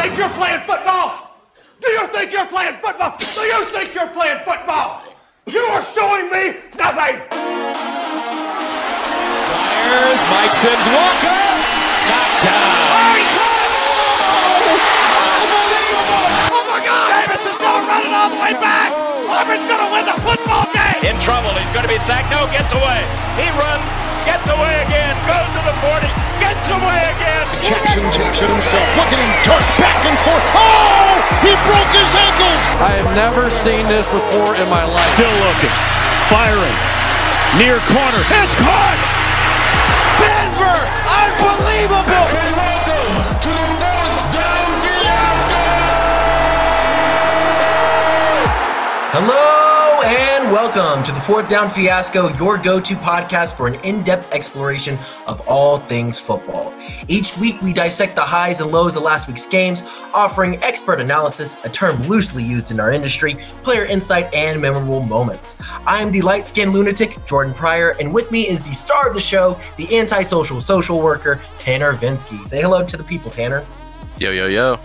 think you're playing football? Do you think you're playing football? Do you think you're playing football? You are showing me nothing. Fires, Mike Sims Walker, knocked down. Oh my God! Davis is going running all the way back. Auburn's going to win the football game. In trouble, he's going to be sacked. No, gets away. He runs, gets away again, goes to the 40, gets away again. Jackson takes it himself. Look at him dart back and forth. Oh! He broke his ankles. I have never seen this before in my life. Still looking. Firing. Near corner. It's caught! Denver! Unbelievable! Hello and welcome to the Fourth Down Fiasco, your go to podcast for an in depth exploration of all things football. Each week, we dissect the highs and lows of last week's games, offering expert analysis, a term loosely used in our industry, player insight, and memorable moments. I am the light skinned lunatic, Jordan Pryor, and with me is the star of the show, the antisocial social worker, Tanner Vinsky. Say hello to the people, Tanner. Yo, yo, yo.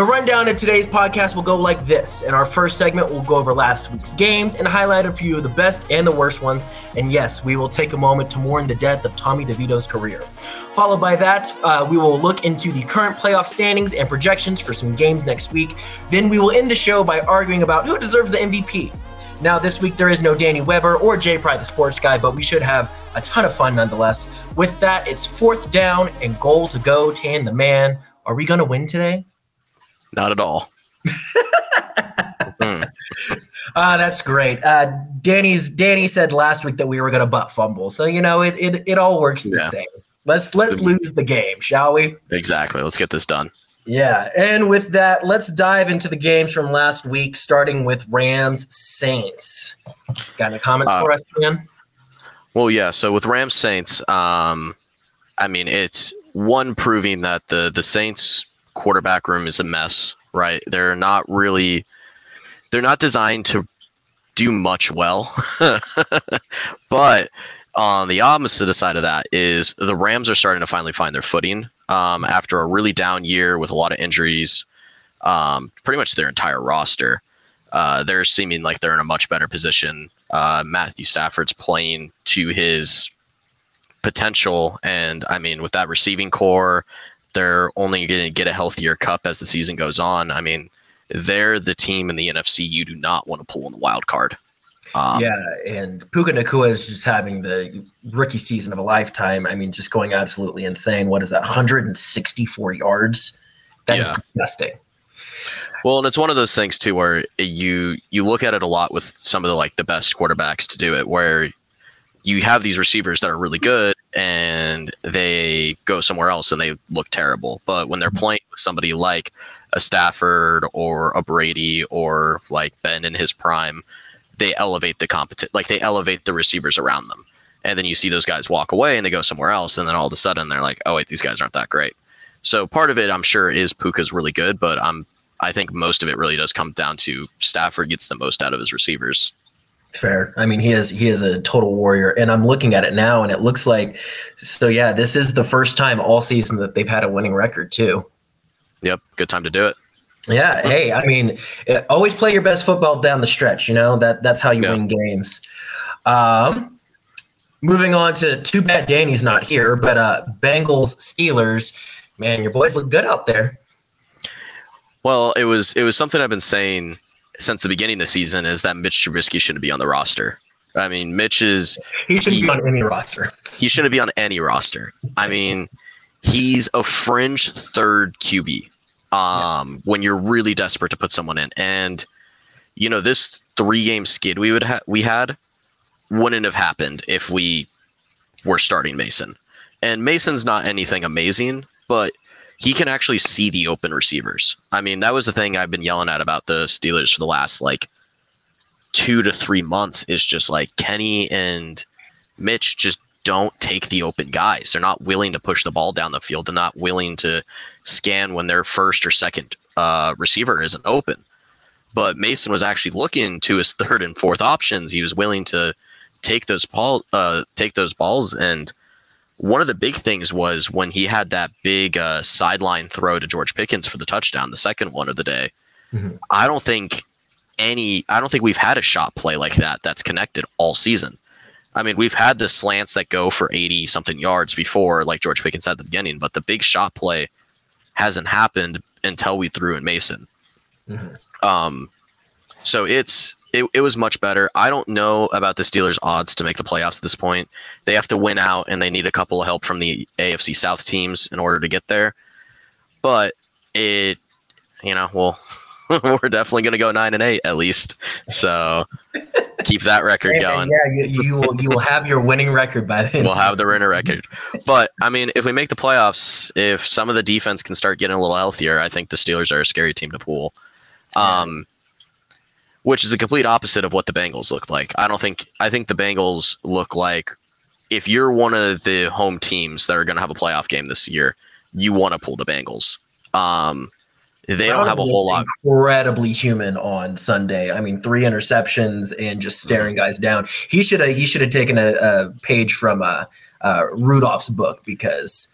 The rundown of today's podcast will go like this. In our first segment, we'll go over last week's games and highlight a few of the best and the worst ones. And yes, we will take a moment to mourn the death of Tommy DeVito's career. Followed by that, uh, we will look into the current playoff standings and projections for some games next week. Then we will end the show by arguing about who deserves the MVP. Now, this week there is no Danny Weber or Jay Pride, the sports guy, but we should have a ton of fun nonetheless. With that, it's fourth down and goal to go. Tan the man. Are we going to win today? Not at all. Mm. Ah, that's great. Uh, Danny's Danny said last week that we were going to butt fumble, so you know it it, it all works the Yeah. same. Let's let's lose the game, shall we? Exactly. Let's get this done. Yeah, and with that, let's dive into the games from last week, starting with Rams Saints. Got any comments Uh, for us, Dan? Well, yeah. So with Rams Saints, um, I mean, it's one proving that the the Saints quarterback room is a mess. Right? They're not really. They're not designed to do much well. but on the opposite side of that is the Rams are starting to finally find their footing um, after a really down year with a lot of injuries. Um, pretty much their entire roster. Uh, they're seeming like they're in a much better position. Uh, Matthew Stafford's playing to his potential, and I mean, with that receiving core, they're only going to get a healthier cup as the season goes on. I mean, they're the team in the NFC you do not want to pull in the wild card. Um, yeah, and Puka Nacua is just having the rookie season of a lifetime. I mean, just going absolutely insane. What is that? 164 yards. That is Yeah. disgusting. Well, and it's one of those things too where you you look at it a lot with some of the like the best quarterbacks to do it, where you have these receivers that are really good and they go somewhere else and they look terrible. But when they're mm-hmm. playing with somebody like a Stafford or a Brady or like Ben in his prime, they elevate the competition, like they elevate the receivers around them. And then you see those guys walk away and they go somewhere else, and then all of a sudden they're like, "Oh wait, these guys aren't that great." So part of it, I'm sure, is Puka's really good, but I'm I think most of it really does come down to Stafford gets the most out of his receivers. Fair. I mean, he is he is a total warrior, and I'm looking at it now, and it looks like so. Yeah, this is the first time all season that they've had a winning record too. Yep, good time to do it. Yeah. Hey, I mean, eh, always play your best football down the stretch. You know that that's how you Yeah. win games. Um, moving on to too bad Danny's not here, but uh, Bengals Steelers. Man, your boys look good out there. Well, it was it was something I've been saying since the beginning of the season is that Mitch Trubisky shouldn't be on the roster. I mean, Mitch is He shouldn't He- be on any roster. he shouldn't be on any roster. I mean, he's a fringe third QB. Um, when you're really desperate to put someone in, and you know this three game skid we would ha- we had wouldn't have happened if we were starting Mason. And Mason's not anything amazing, but he can actually see the open receivers. I mean, that was the thing I've been yelling at about the Steelers for the last like two to three months is just like Kenny and Mitch just don't take the open guys. They're not willing to push the ball down the field. They're not willing to scan when their first or second uh, receiver isn't open. But Mason was actually looking to his third and fourth options. He was willing to take those ball, uh, take those balls, and one of the big things was when he had that big uh, sideline throw to George Pickens for the touchdown, the second one of the day. Mhm. I don't think any, I don't think we've had a shot play like that that's connected all season. I mean, we've had the slants that go for 80 something yards before, like George Pickens had at the beginning, but the big shot play hasn't happened until we threw in Mason. Mhm. Um, so it's it, it was much better. I don't know about the Steelers' odds to make the playoffs at this point. They have to win out, and they need a couple of help from the AFC South teams in order to get there. But it, you know, well, we're definitely going to go nine and eight at least. So keep that record going. yeah, you, you will you will have your winning record by then. We'll have the winner record. But I mean, if we make the playoffs, if some of the defense can start getting a little healthier, I think the Steelers are a scary team to pull. Um, which is the complete opposite of what the Bengals look like. I don't think I think the Bengals look like if you're one of the home teams that are going to have a playoff game this year, you want to pull the Bengals. Um, they don't have a whole lot. Incredibly human on Sunday. I mean, three interceptions and just staring guys down. He should have he should have taken a, a page from uh, uh, Rudolph's book because,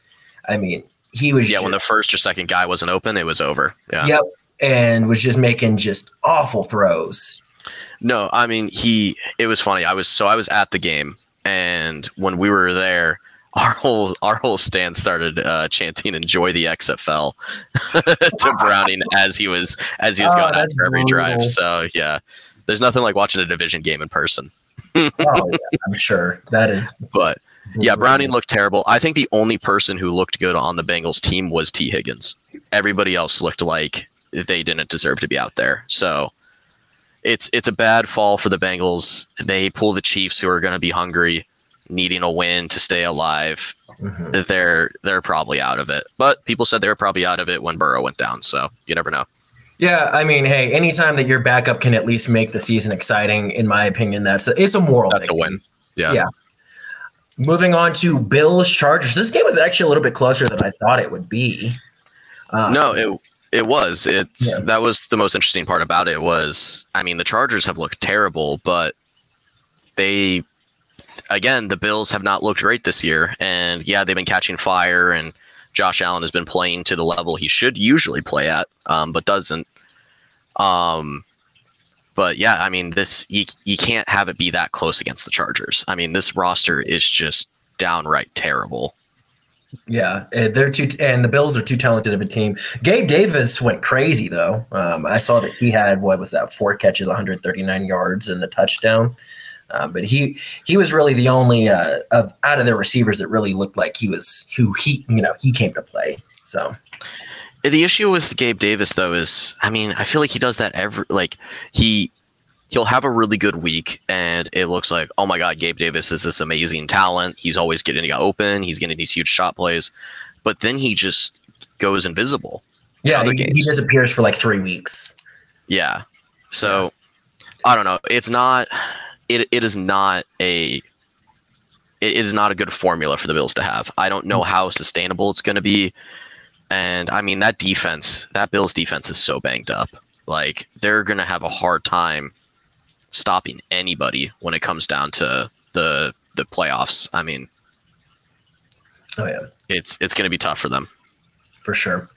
I mean, he was Yeah, when the first or second guy wasn't open, it was over. Yeah. Yep, and was just making just awful throws. No, I mean he. It was funny. I was so I was at the game, and when we were there, our whole our whole stand started uh, chanting "Enjoy the XFL" to Browning as he was as he was Oh, going that's after every drive. So yeah, there's nothing like watching a division game in person. Oh, yeah, I'm sure that is. But yeah, Browning looked terrible. I think the only person who looked good on the Bengals team was Tee Higgins. Everybody else looked like they didn't deserve to be out there. So it's it's a bad fall for the Bengals. They pull the Chiefs, who are going to be hungry, needing a win to stay alive. Mhm. They're they're probably out of it. But people said they were probably out of it when Burrow went down. So you never know. Yeah, I mean, hey, anytime that your backup can at least make the season exciting, in my opinion, that's a, it's a moral. That's a win. Yeah. Yeah. Moving on to Bills Chargers. This game was actually a little bit closer than I thought it would be. Uh, No, it it was. It's Yeah. that was the most interesting part about it was I mean the Chargers have looked terrible, but they again the Bills have not looked great this year. And yeah, they've been catching fire and Josh Allen has been playing to the level he should usually play at, um, but doesn't. Um but yeah, I mean this you you can't have it be that close against the Chargers. I mean this roster is just downright terrible. Yeah, eh, they're too, and the Bills are too talented of a team. Gabe Davis went crazy though. Um, I saw that he had what was that four catches, 139 yards, and a touchdown. Um, but he he was really the only uh, of out of their receivers that really looked like he was who he you know he came to play. So The issue with Gabe Davis though is, I mean, I feel like he does that every like he he'll have a really good week and it looks like, oh my god, Gabe Davis is this amazing talent. He's always getting open. He's getting these huge shot plays, but then he just goes invisible. yeah, Other he, he disappears for like three weeks. Yeah. So I don't know. It's not. It it is not a. It is not a good formula for the Bills to have. I don't know mm-hmm. how sustainable it's going to be, and I mean that defense, that Bills defense is so banged up. Like they're going to have a hard time stopping anybody when it comes down to the the playoffs. I mean, Oh yeah. it's it's going to be tough for them. for sure.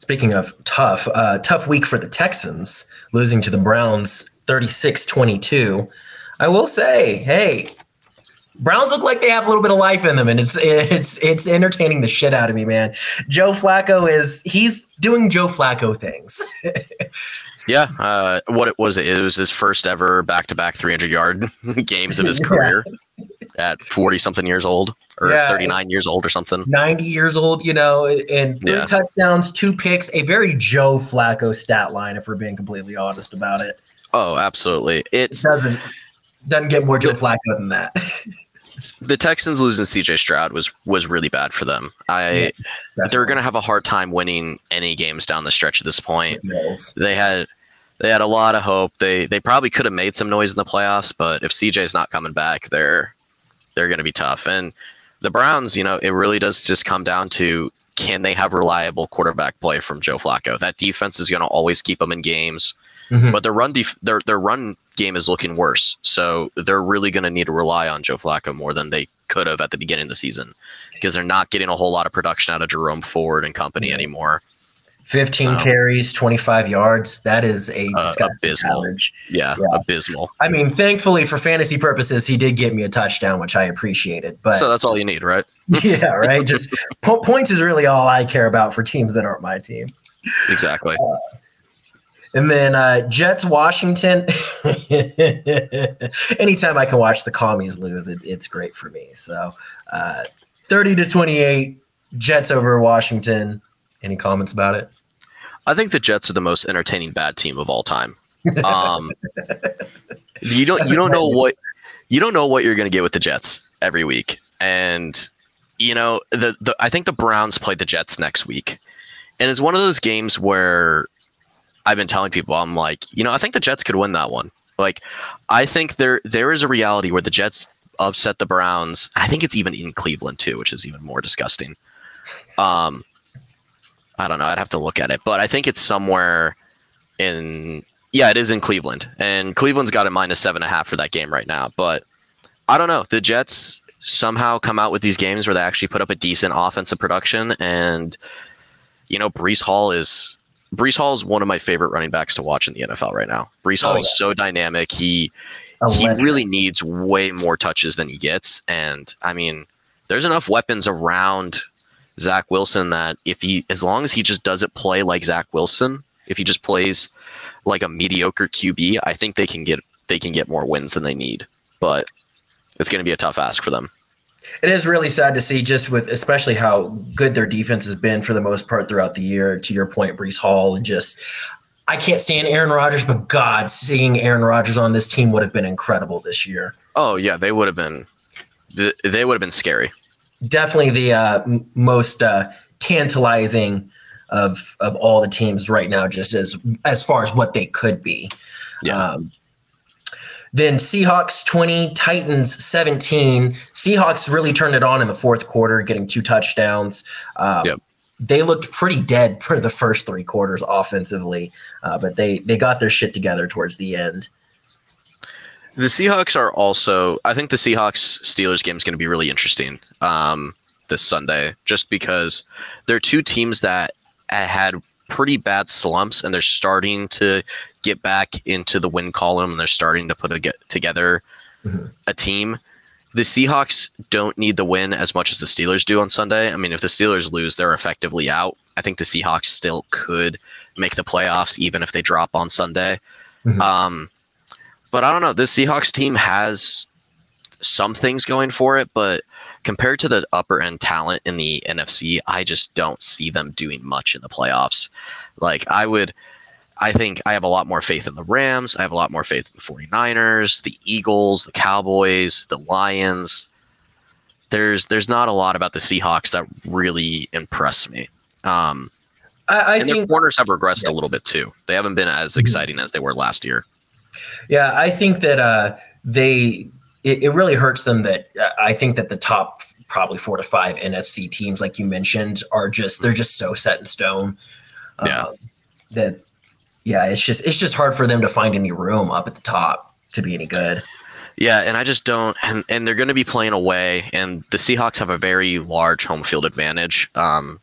Speaking of tough, uh, tough week for the Texans, losing to the Browns 36 22. I will say, hey, Browns look like they have a little bit of life in them, and it's it's it's entertaining the shit out of me, man. Joe Flacco is he's doing Joe Flacco things. Yeah. Uh, what it was, it was his first ever back to back 300 yard games of his Yeah. career at 40 something years old or Yeah. 39 years old or something. 90 years old, you know, and three Yeah. touchdowns, two picks, a very Joe Flacco stat line, if we're being completely honest about it. Oh, absolutely. It doesn't doesn't get more Joe Flacco than that. the Texans losing CJ Stroud was was really bad for them. I they're going to have a hard time winning any games down the stretch at this point. They had they had a lot of hope. They they probably could have made some noise in the playoffs, but if CJ's not coming back, they're they're going to be tough. And the Browns, you know, it really does just come down to can they have reliable quarterback play from Joe Flacco? That defense is going to always keep them in games, Mhm. but their run def- their their run game is looking worse. So they're really going to need to rely on Joe Flacco more than they could have at the beginning of the season. because they're not getting a whole lot of production out of Jerome Ford and company anymore. 15 So- carries, 25 yards. That is a Uh, abysmal. average. Yeah, Yeah. abysmal. I mean, thankfully for fantasy purposes, he did get me a touchdown, which I appreciated. But So that's all you need, right? yeah, right. Just po- points is really all I care about for teams that aren't my team. Exactly. And then uh, Jets Washington. Anytime I can watch the commies lose, it, it's great for me. So uh, 30 to 28, Jets over Washington. Any comments about it? I think the Jets are the most entertaining bad team of all time. Um, you don't you don't know what you don't know what you're going to get with the Jets every week, and you know the, the I think the Browns play the Jets next week, and it's one of those games where I've been telling people I'm like you know I think the Jets could win that one. Like I think there there is a reality where the Jets upset the Browns. I think it's even in Cleveland too, which is even more disgusting. Um, I don't know. I'd have to look at it, but I think it's somewhere in. Yeah, it is in Cleveland, and Cleveland's got a minus seven and a half for that game right now. But I don't know. The Jets somehow come out with these games where they actually put up a decent offensive production, and you know, Breece Hall is Breece Hall is one of my favorite running backs to watch in the NFL right now. Breece Hall Oh, is so dynamic. He A he legend. really needs way more touches than he gets. And I mean, there's enough weapons around Zach Wilson that if he, as long as he just doesn't play like Zach Wilson, if he just plays like a mediocre QB, I think they can get they can get more wins than they need. But it's going to be a tough ask for them. It is really sad to see, just with especially how good their defense has been for the most part throughout the year. To your point, Breece Hall, and just I can't stand Aaron Rodgers, but God, seeing Aaron Rodgers on this team would have been incredible this year. Oh yeah, they would have been they would have been scary. Definitely the uh, most uh, tantalizing of of all the teams right now, just as as far as what they could be. Yeah. Um, then Seahawks 20, Titans 17. Seahawks really turned it on in the fourth quarter, getting two touchdowns. Um, Yep. They looked pretty dead for the first three quarters offensively, uh, but they they got their shit together towards the end. The Seahawks are also. I think the Seahawks Steelers game is going to be really interesting um, this Sunday, just because they're two teams that had pretty bad slumps, and they're starting to get back into the win column, and they're starting to put a, get together Mhm. a team. The Seahawks don't need the win as much as the Steelers do on Sunday. I mean, if the Steelers lose, they're effectively out. I think the Seahawks still could make the playoffs, even if they drop on Sunday. Mhm. Um, but I don't know. This Seahawks team has some things going for it, but compared to the upper end talent in the NFC, I just don't see them doing much in the playoffs. Like, I would. I think I have a lot more faith in the Rams. I have a lot more faith in the 49ers, the Eagles, the Cowboys, the Lions. There's there's not a lot about the Seahawks that really impress me. Um, I, I and their think corners have regressed a little bit too. They haven't been as Mhm. exciting as they were last year. Yeah, I think that uh, they it, it really hurts them that uh, I think that the top probably four to five NFC teams, like you mentioned, are just they're just so set in stone. Yeah. um, that yeah, it's just it's just hard for them to find any room up at the top to be any good. Yeah, and I just don't. And, and they're going to be playing away, and the Seahawks have a very large home field advantage. Um,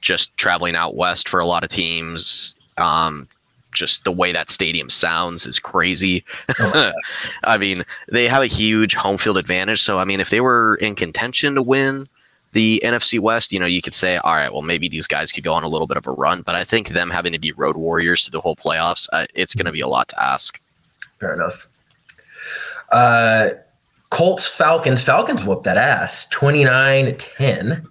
just traveling out west for a lot of teams. Um, just the way that stadium sounds is crazy. Oh, I mean, they have a huge home field advantage. So, I mean, if they were in contention to win the NFC West, you know, you could say, all right, well, maybe these guys could go on a little bit of a run. But I think them having to be road warriors to the whole playoffs, uh, it's going to be a lot to ask. Fair enough. Uh, Colts Falcons Falcons whooped that ass 29-10.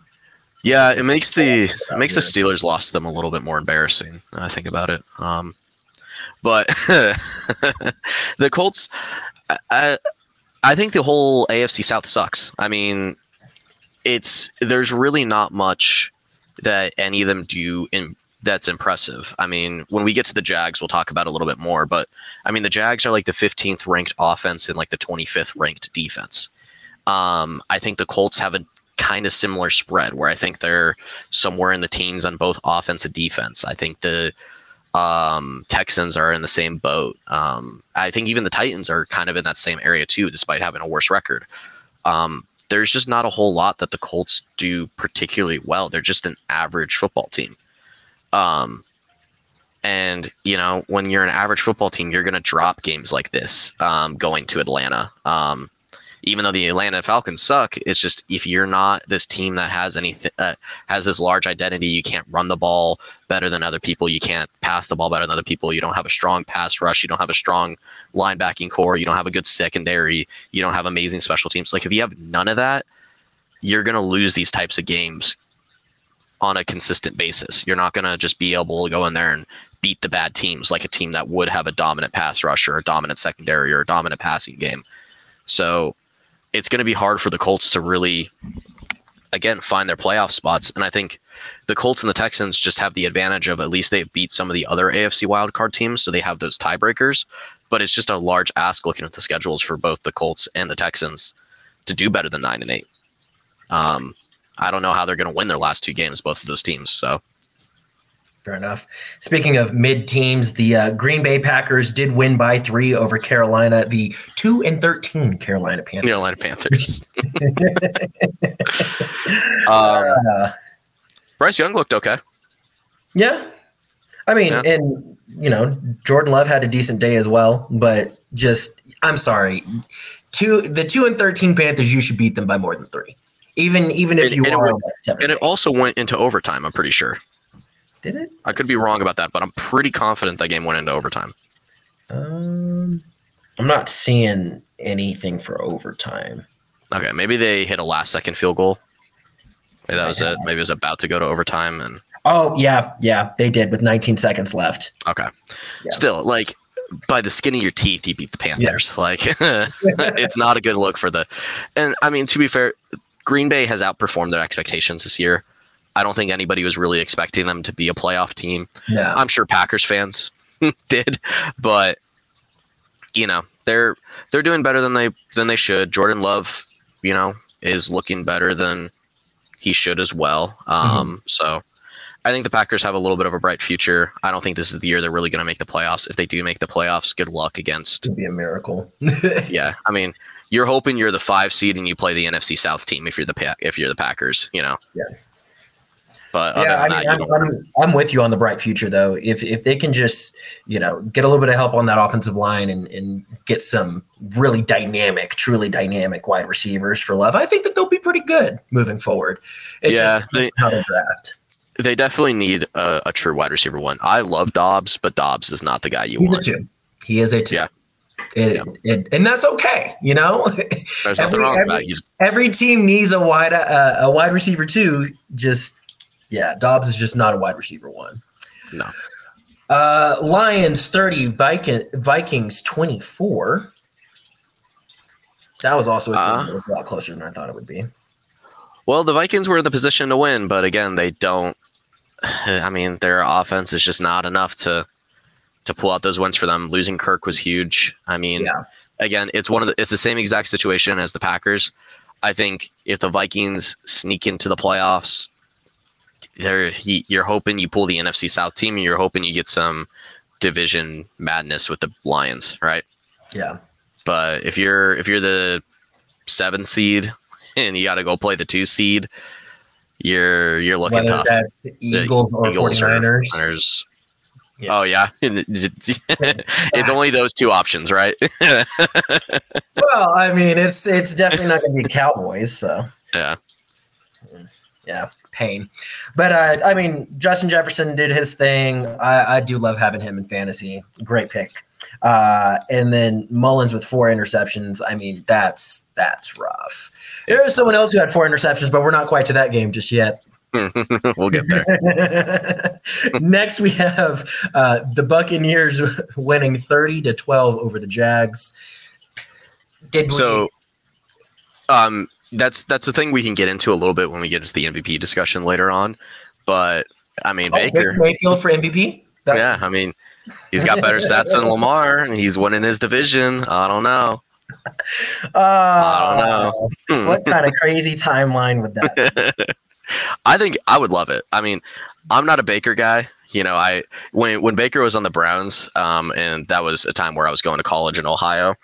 Yeah, it makes the it makes the. Steelers lost them a little bit more embarrassing. I think about it. Um, but the Colts, I I think the whole AFC South sucks. I mean, it's there's really not much that any of them do in that's impressive. I mean, when we get to the Jags, we'll talk about a little bit more. But I mean, the Jags are like the 15th ranked offense and like the 25th ranked defense. Um, I think the Colts have a kind of similar spread where I think they're somewhere in the teens on both offense and defense. I think the um, Texans are in the same boat. Um, I think even the Titans are kind of in that same area too, despite having a worse record. Um, there's just not a whole lot that the Colts do particularly well. They're just an average football team. Um, and you know, when you're an average football team, you're going to drop games like this um, going to Atlanta. Um, even though the Atlanta Falcons suck, it's just if you're not this team that has anything uh, has this large identity, you can't run the ball better than other people, you can't pass the ball better than other people, you don't have a strong pass rush, you don't have a strong linebacking core, you don't have a good secondary, you don't have amazing special teams. Like if you have none of that, you're going to lose these types of games on a consistent basis. You're not going to just be able to go in there and beat the bad teams like a team that would have a dominant pass rush or a dominant secondary or a dominant passing game. So it's going to be hard for the Colts to really, again, find their playoff spots. And I think the Colts and the Texans just have the advantage of at least they've beat some of the other AFC wildcard teams, so they have those tiebreakers. But it's just a large ask looking at the schedules for both the Colts and the Texans to do better than nine and eight. Um, I don't know how they're going to win their last two games, both of those teams. So Fair enough. Speaking of mid teams, the uh, Green Bay Packers did win by three over Carolina, the two and thirteen Carolina Panthers. Carolina Panthers. uh, Uh, Bryce Young looked okay. yeah, I mean, Yeah. and you know, Jordan Love had a decent day as well, but just I'm sorry, two the two and thirteen Panthers, you should beat them by more than three, even even if And- you and it are. seven And it also went into overtime, I'm pretty sure. Did it? I could be wrong about that, but I'm pretty confident that game went into overtime. Um, I'm not seeing anything for overtime. Okay, maybe they hit a last second field goal. Maybe that was it. Maybe it was about to go to overtime and Oh yeah, yeah, they did with 19 seconds left. okay. Yeah. Still, like by the skin of your teeth, you beat the Panthers. Like it's not a good look for the and I mean to be fair, Green Bay has outperformed their expectations this year. I don't think anybody was really expecting them to be a playoff team. I'm sure Packers fans did, but you know they're they're doing better than they than they should. Jordan Love, you know, is looking better than he should as well. Um, So I think the Packers have a little bit of a bright future. I don't think this is the year they're really going to make the playoffs. If they do make the playoffs, good luck against. it'd be a miracle. Yeah, I mean, you're hoping you're the five seed and you play the NFC South team if you're the Pa- if you're the Packers. You know. Yeah. But yeah, I mean, that, I'm, I'm, I'm with you on the bright future though. If if they can just you know get a little bit of help on that offensive line and and get some really dynamic, truly dynamic wide receivers for Love, I think that they'll be pretty good moving forward. It's Yeah, just they- how to draft. They definitely need a, a true wide receiver one. I love Dobbs, but Dobbs is not the guy you want. He's a two. He is a two. Yeah. It, Yeah. It, and that's okay, you know. There's nothing Every- wrong with that. every- He's Every team needs a wide uh, a wide receiver too. Just yeah, Dobbs is just not a wide receiver one. no. Uh, Lions 30, Viking, Vikings 24. That was also a game Uh, that was a lot closer than I thought it would be. Well, the Vikings were in the position to win, but again, they don't. I mean, their offense is just not enough to to pull out those wins for them. Losing Kirk was huge. I mean, Yeah. again, it's one of the it's the same exact situation as the Packers. I think if the Vikings sneak into the playoffs, they're he, you're hoping you pull the NFC South team, and you're hoping you get some division madness with the Lions, right? Yeah. But if you're if you're the seven seed and you got to go play the two seed, you're you're looking Whether tough. that's The Eagles or Eagles or 49ers. Niners. Yeah. Oh yeah, it's only those two options, right? Well, I mean, it's it's definitely not going to be Cowboys, so yeah, yeah, pain. But uh, I mean, Justin Jefferson did his thing. I, I do love having him in fantasy. Great pick. Uh, and then Mullens with four interceptions. I mean, that's that's rough. There is someone else who had four interceptions, but we're not quite to that game just yet. we'll get there. Next, we have uh, the Buccaneers winning thirty to twelve over the Jags. Did we? So- Um, that's that's the thing we can get into a little bit when we get into the MVP discussion later on. But I mean, oh, Baker. Mayfield for MVP. That- Yeah, I mean, he's got better stats than Lamar, and he's winning his division. I don't know. Uh, don't know. what kind of crazy timeline would that? be? I think I would love it. I mean, I'm not a Baker guy. You know, I when when Baker was on the Browns, um, and that was a time where I was going to college in Ohio.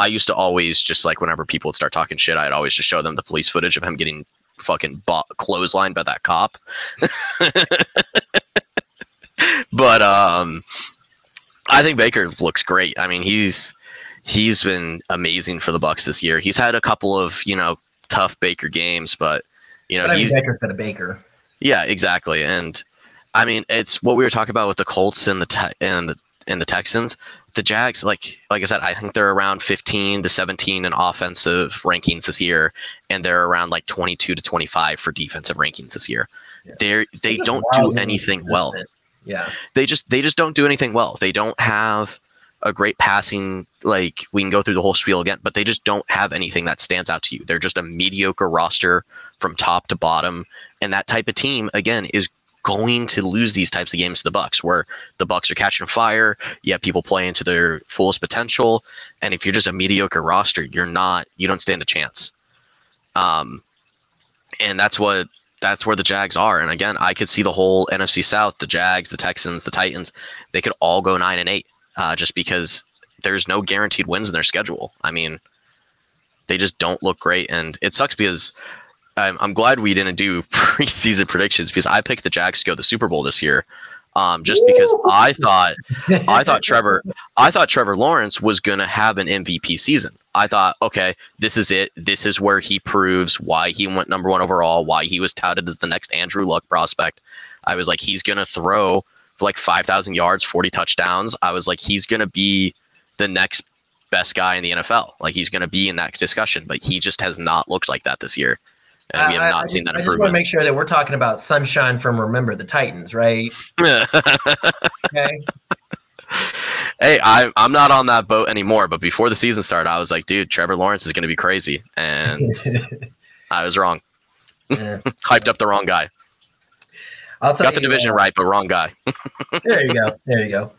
I used to always just like whenever people would start talking shit, I'd always just show them the police footage of him getting fucking bo- clotheslined by that cop. but um, I think Baker looks great. I mean, he's he's been amazing for the Bucs this year. He's had a couple of you know tough Baker games, but you know But I mean, he's Baker's been a Baker. yeah, exactly. And I mean, it's what we were talking about with the Colts and the te- and the and the Texans. The Jags, like like I said, I think they're around 15 to 17 in offensive rankings this year, and they're around like 22 to 25 for defensive rankings this year. Yeah. They're they They're don't do anything well. Yeah. They just they just don't do anything well. They don't have a great passing like we can go through the whole spiel again, but they just don't have anything that stands out to you. They're just a mediocre roster from top to bottom, and that type of team again is going to lose these types of games to the Bucs, where the Bucs are catching fire. You have people playing to their fullest potential, and if you're just a mediocre roster, you're not. You don't stand a chance. Um, and that's what that's where the Jags are. And again, I could see the whole NFC South, the Jags, the Texans, the Titans, they could all go nine and eight, uh, just because there's no guaranteed wins in their schedule. I mean, they just don't look great, and it sucks because I'm, I'm glad we didn't do preseason predictions because I picked the Jags to go to the Super Bowl this year, um, just because I thought I thought Trevor I thought Trevor Lawrence was gonna have an MVP season. I thought, okay, this is it. This is where he proves why he went number one overall, why he was touted as the next Andrew Luck prospect. I was like, he's gonna throw for like five thousand yards, forty touchdowns. I was like, he's gonna be the next best guy in the NFL. Like he's gonna be in that discussion, but he just has not looked like that this year. And we have I- not I seen just, that I just want to make sure that we're talking about sunshine from Remember the Titans, right? Okay. hey, I, I'm not on that boat anymore. But before the season started, I was like, dude, Trevor Lawrence is going to be crazy, and I was wrong. Yeah. Hyped up the wrong guy. I'll tell Got the division uh, right, but wrong guy. There you go. There you go.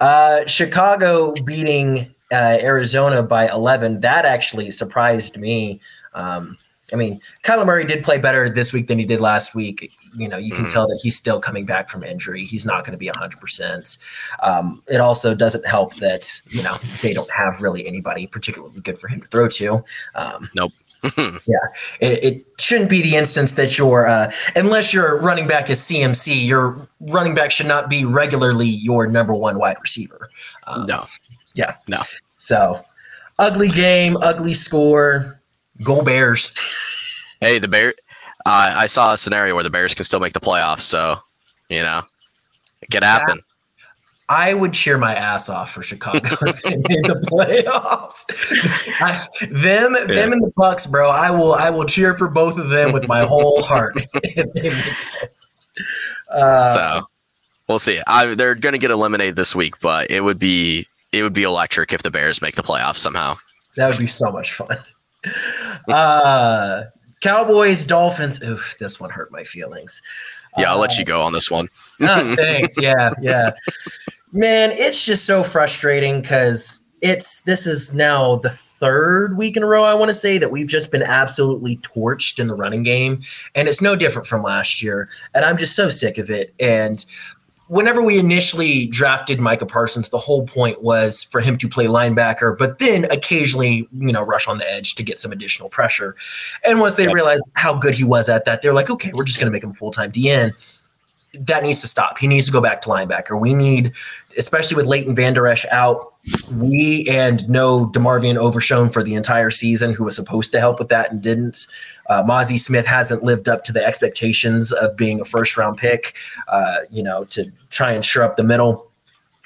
Uh, Chicago beating uh, Arizona by 11. That actually surprised me. Um, I mean, Kyler Murray did play better this week than he did last week. You know, you can Mhm. tell that he's still coming back from injury. He's not going to be 100%. Um, it also doesn't help that, you know, they don't have really anybody particularly good for him to throw to. Um, it, it shouldn't be the instance that your uh, unless your running back is CMC, your running back should not be regularly your number one wide receiver. Um, no, yeah, no, So ugly game, ugly score. Go Bears. hey, the Bear. Uh, I saw a scenario where the Bears can still make the playoffs, so you know, it could happen. I would cheer my ass off for Chicago if they made the playoffs. I, them, them, and the Bucs, bro. I will, I will cheer for both of them with my whole heart. if they make it. uh, so we'll see. I, they're going to get eliminated this week, but it would be it would be electric if the Bears make the playoffs somehow. That would be so much fun. Uh, Cowboys, Dolphins. Oof, this one hurt my feelings. Yeah, I'll Uh, let you go on this one. oh, thanks. Yeah, yeah. Man, it's just so frustrating because it's this is now the third week in a row. I want to say that we've just been absolutely torched in the running game, and it's no different from last year. And I'm just so sick of it. And whenever we initially drafted Micah Parsons, the whole point was for him to play linebacker, but then occasionally, you know, rush on the edge to get some additional pressure. And once they realized how good he was at that, they're like, okay, we're just going to make him full time DN. That needs to stop. He needs to go back to linebacker. We need, especially with Leighton Vander Esch out, we and no DeMarvion Overshown for the entire season, who was supposed to help with that and didn't. Uh, Mazi Smith hasn't lived up to the expectations of being a first round pick, uh, you know, to try and shore up the middle.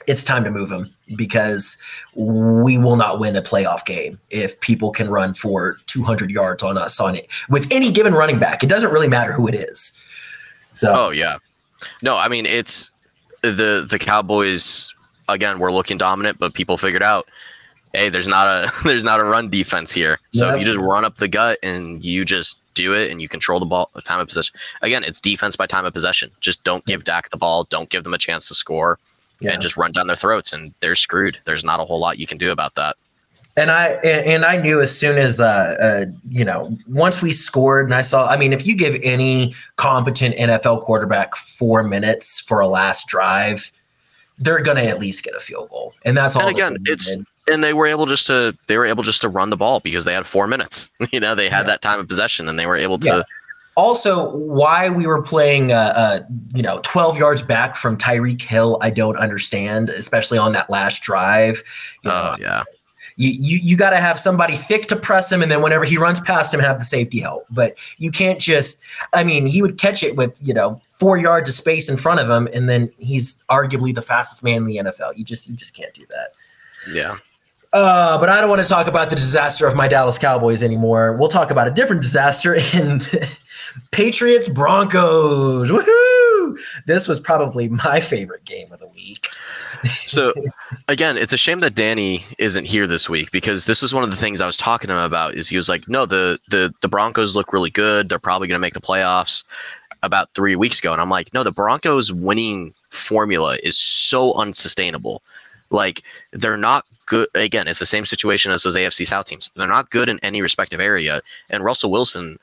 It's time to move him because we will not win a playoff game if people can run for 200 yards on us on it with any given running back. It doesn't really matter who it is. So, Oh yeah, no, I mean it's the the Cowboys again. We're looking dominant, but people figured out, hey, there's not a there's not a run defense here. So Yep. if you just run up the gut and you just do it and you control the ball, the time of possession. Again, it's defense by time of possession. Just don't give Dak the ball. Don't give them a chance to score, yeah. and just run down their throats, and they're screwed. There's not a whole lot you can do about that. And I and, I knew as soon as uh, uh you know once we scored and I saw I mean if you give any competent NFL quarterback four minutes for a last drive, they're gonna at least get a field goal, and that's all. And again, it's and they were able just to they were able just to run the ball because they had four minutes. You know, they had that time of possession and they were able to. Yeah. Also, why we were playing, uh, uh, you know, 12 yards back from Tyreek Hill, I don't understand, especially on that last drive. You know, Oh yeah, you you, you got to have somebody thick to press him, and then whenever he runs past him, have the safety help. But you can't just. I mean, he would catch it with you know four yards of space in front of him, and then he's arguably the fastest man in the NFL. You just you just can't do that. yeah. Uh, but I don't want to talk about the disaster of my Dallas Cowboys anymore. We'll talk about a different disaster in Patriots Broncos. Woohoo! This was probably my favorite game of the week. So again, it's a shame that Danny isn't here this week because this was one of the things I was talking to him about. Is he was like, no, the the the Broncos look really good. They're probably going to make the playoffs. About three weeks ago, and I'm like, no, the Broncos winning formula is so unsustainable. Like they're not good. Again, it's the same situation as those AFC South teams. They're not good in any respective area, and Russell Wilson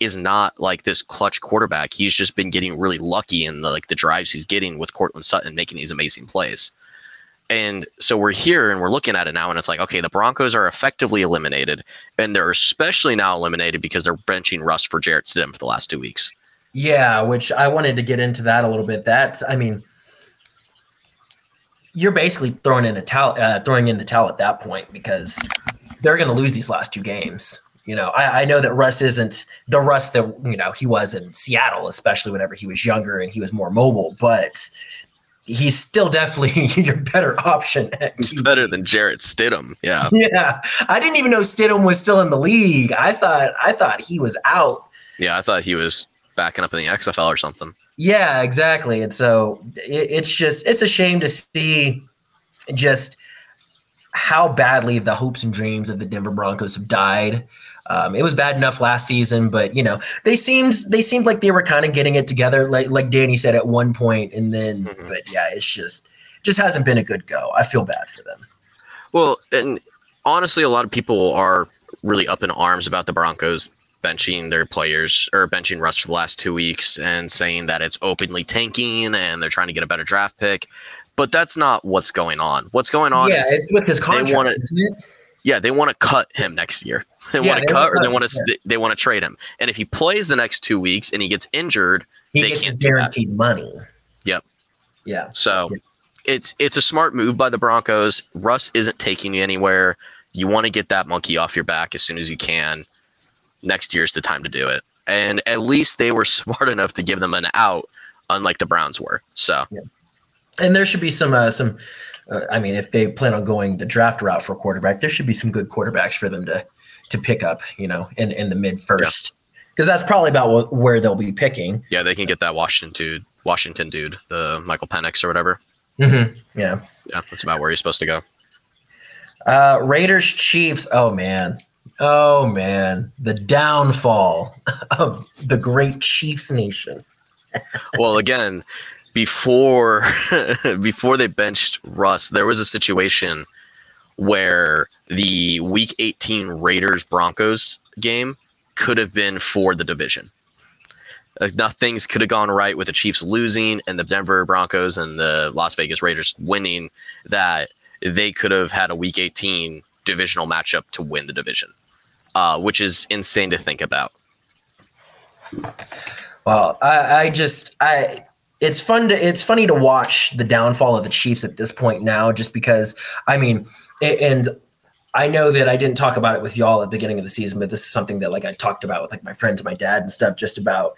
is not like this clutch quarterback. He's just been getting really lucky in the like the drives he's getting with Courtland Sutton making these amazing plays. And so we're here and we're looking at it now, and it's like, okay, the Broncos are effectively eliminated, and they're especially now eliminated because they're benching Russ for Jarrett Stidham for the last two weeks. Yeah, which I wanted to get into that a little bit. That's, I mean, you're basically throwing in a towel, uh, throwing in the towel at that point because they're going to lose these last two games. You know, I, I know that Russ isn't the Russ that you know he was in Seattle, especially whenever he was younger and he was more mobile, but he's still definitely your better option. He's better than Jarrett Stidham. Yeah. Yeah, I didn't even know Stidham was still in the league. I thought I thought he was out. Yeah, I thought he was backing up in the XFL or something. Yeah, exactly. And so it, it's just it's a shame to see just how badly the hopes and dreams of the Denver Broncos have died. Um, it was bad enough last season, but you know they seemed they seemed like they were kind of getting it together, like like Danny said at one point, and then Mhm. but yeah, it's just just hasn't been a good go. I feel bad for them. Well, and honestly, a lot of people are really up in arms about the Broncos benching their players or benching Russ for the last two weeks and saying that it's openly tanking and they're trying to get a better draft pick. But that's not what's going on. What's going on yeah, is it's with his contract, wanna- isn't it? yeah, they want to cut him next year. They Yeah, want to cut or they want to they want to trade him. And if he plays the next two weeks and he gets injured, He they gets his can't do that. guaranteed money. Yep. Yeah. So it's it's a smart move by the Broncos. Russ isn't taking you anywhere. You want to get that monkey off your back as soon as you can. Next year's the time to do it. And at least they were smart enough to give them an out, unlike the Browns were. So and there should be some uh, some uh, i mean if they plan on going the draft route for a quarterback there should be some good quarterbacks for them to to pick up you know in in the mid first. Because that's probably about wh- where they'll be picking. Yeah, they can get that Washington dude, Washington dude, the Michael Penix or whatever. yeah. Yeah, that's about where he's supposed to go. uh raiders chiefs. Oh man. Oh man. The downfall of the great chiefs nation. Well again before before they benched russ there was a situation where the week 18 raiders broncos game could have been for the division. Like things could have gone right with the chiefs losing and the denver broncos and the las vegas raiders winning that they could have had a week 18 divisional matchup to win the division uh, which is insane to think about. Well, I, I just I it's fun to it's funny to watch the downfall of the Chiefs at this point now, just because I mean, and I know that I didn't talk about it with y'all at the beginning of the season, but this is something that like I talked about with like my friends, my dad, and stuff, just about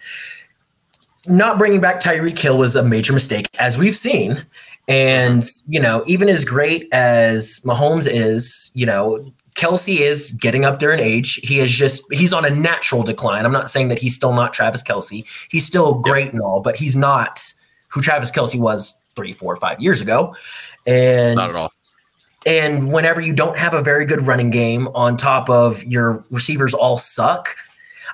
not bringing back Tyreek Hill was a major mistake, as we've seen. And you know, even as great as Mahomes is, you know, Kelce is getting up there in age. He is just he's on a natural decline. I'm not saying that he's still not Travis Kelce. He's still great and all, but he's not who Travis Kelce was three, four, five years ago. And not at all and whenever you don't have a very good running game on top of your receivers all suck,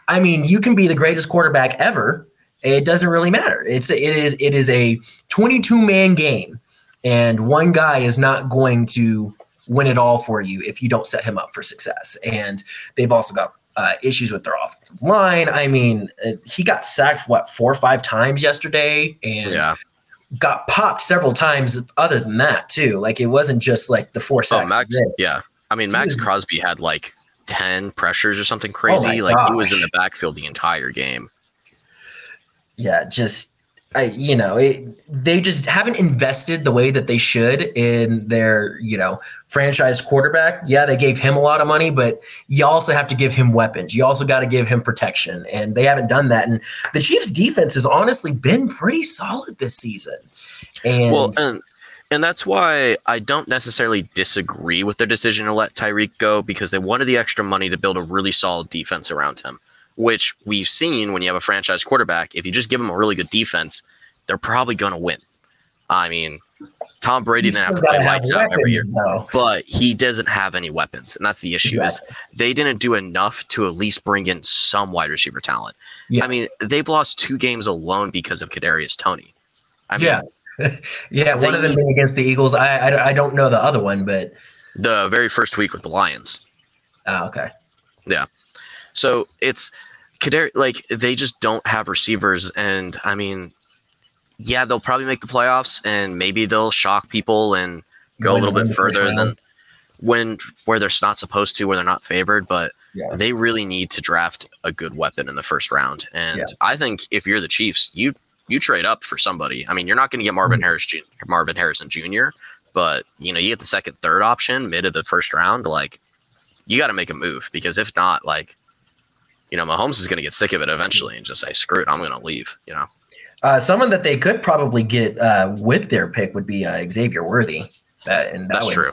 I mean, you can be the greatest quarterback ever. It doesn't really matter. It's it is it is a 22 man game, and one guy is not going to win it all for you if you don't set him up for success. And they've also got uh, issues with their offensive line. I mean, uh, he got sacked what four or five times yesterday, and yeah got popped several times. Other than that, too, like it wasn't just like the four oh, sacks. Max, yeah. I mean, He Max was- Crosby had like 10 pressures or something Oh crazy. like he was in the backfield the entire game. yeah, just I, you know, it, they just haven't invested the way that they should in their, you know, franchise quarterback. Yeah, they gave him a lot of money, but you also have to give him weapons. You also got to give him protection, and they haven't done that. And the Chiefs' defense has honestly been pretty solid this season. And, Well, and and that's why I don't necessarily disagree with their decision to let Tyreek go because they wanted the extra money to build a really solid defense around him, which we've seen when you have a franchise quarterback. If you just give them a really good defense, they're probably going to win. I mean, Tom Brady didn't have to play lights out every year, though. but he doesn't have any weapons, and that's the issue. Is they didn't do enough to at least bring in some wide receiver talent. Yeah. I mean, they've lost two games alone because of Kadarius Toney. I mean, yeah, yeah. One of them being against the Eagles. I, I I don't know the other one, but the very first week with the Lions. oh, okay. So it's like they just don't have receivers, and I mean, yeah, they'll probably make the playoffs, and maybe they'll shock people and go a little bit further than when where they're not supposed to, where they're not favored. But Yeah. they really need to draft a good weapon in the first round, and Yeah. I think if you're the Chiefs, you you trade up for somebody. I mean, you're not going to get Mm-hmm. Marvin Harris, Jr., Marvin Harrison Jr., but you know, you get the second, third option mid of the first round, like you got to make a move because if not, like, you know, Mahomes is going to get sick of it eventually and just say, screw it, I'm going to leave, you know? Uh, someone that they could probably get uh, with their pick would be uh, Xavier Worthy. That, and that That's would- true.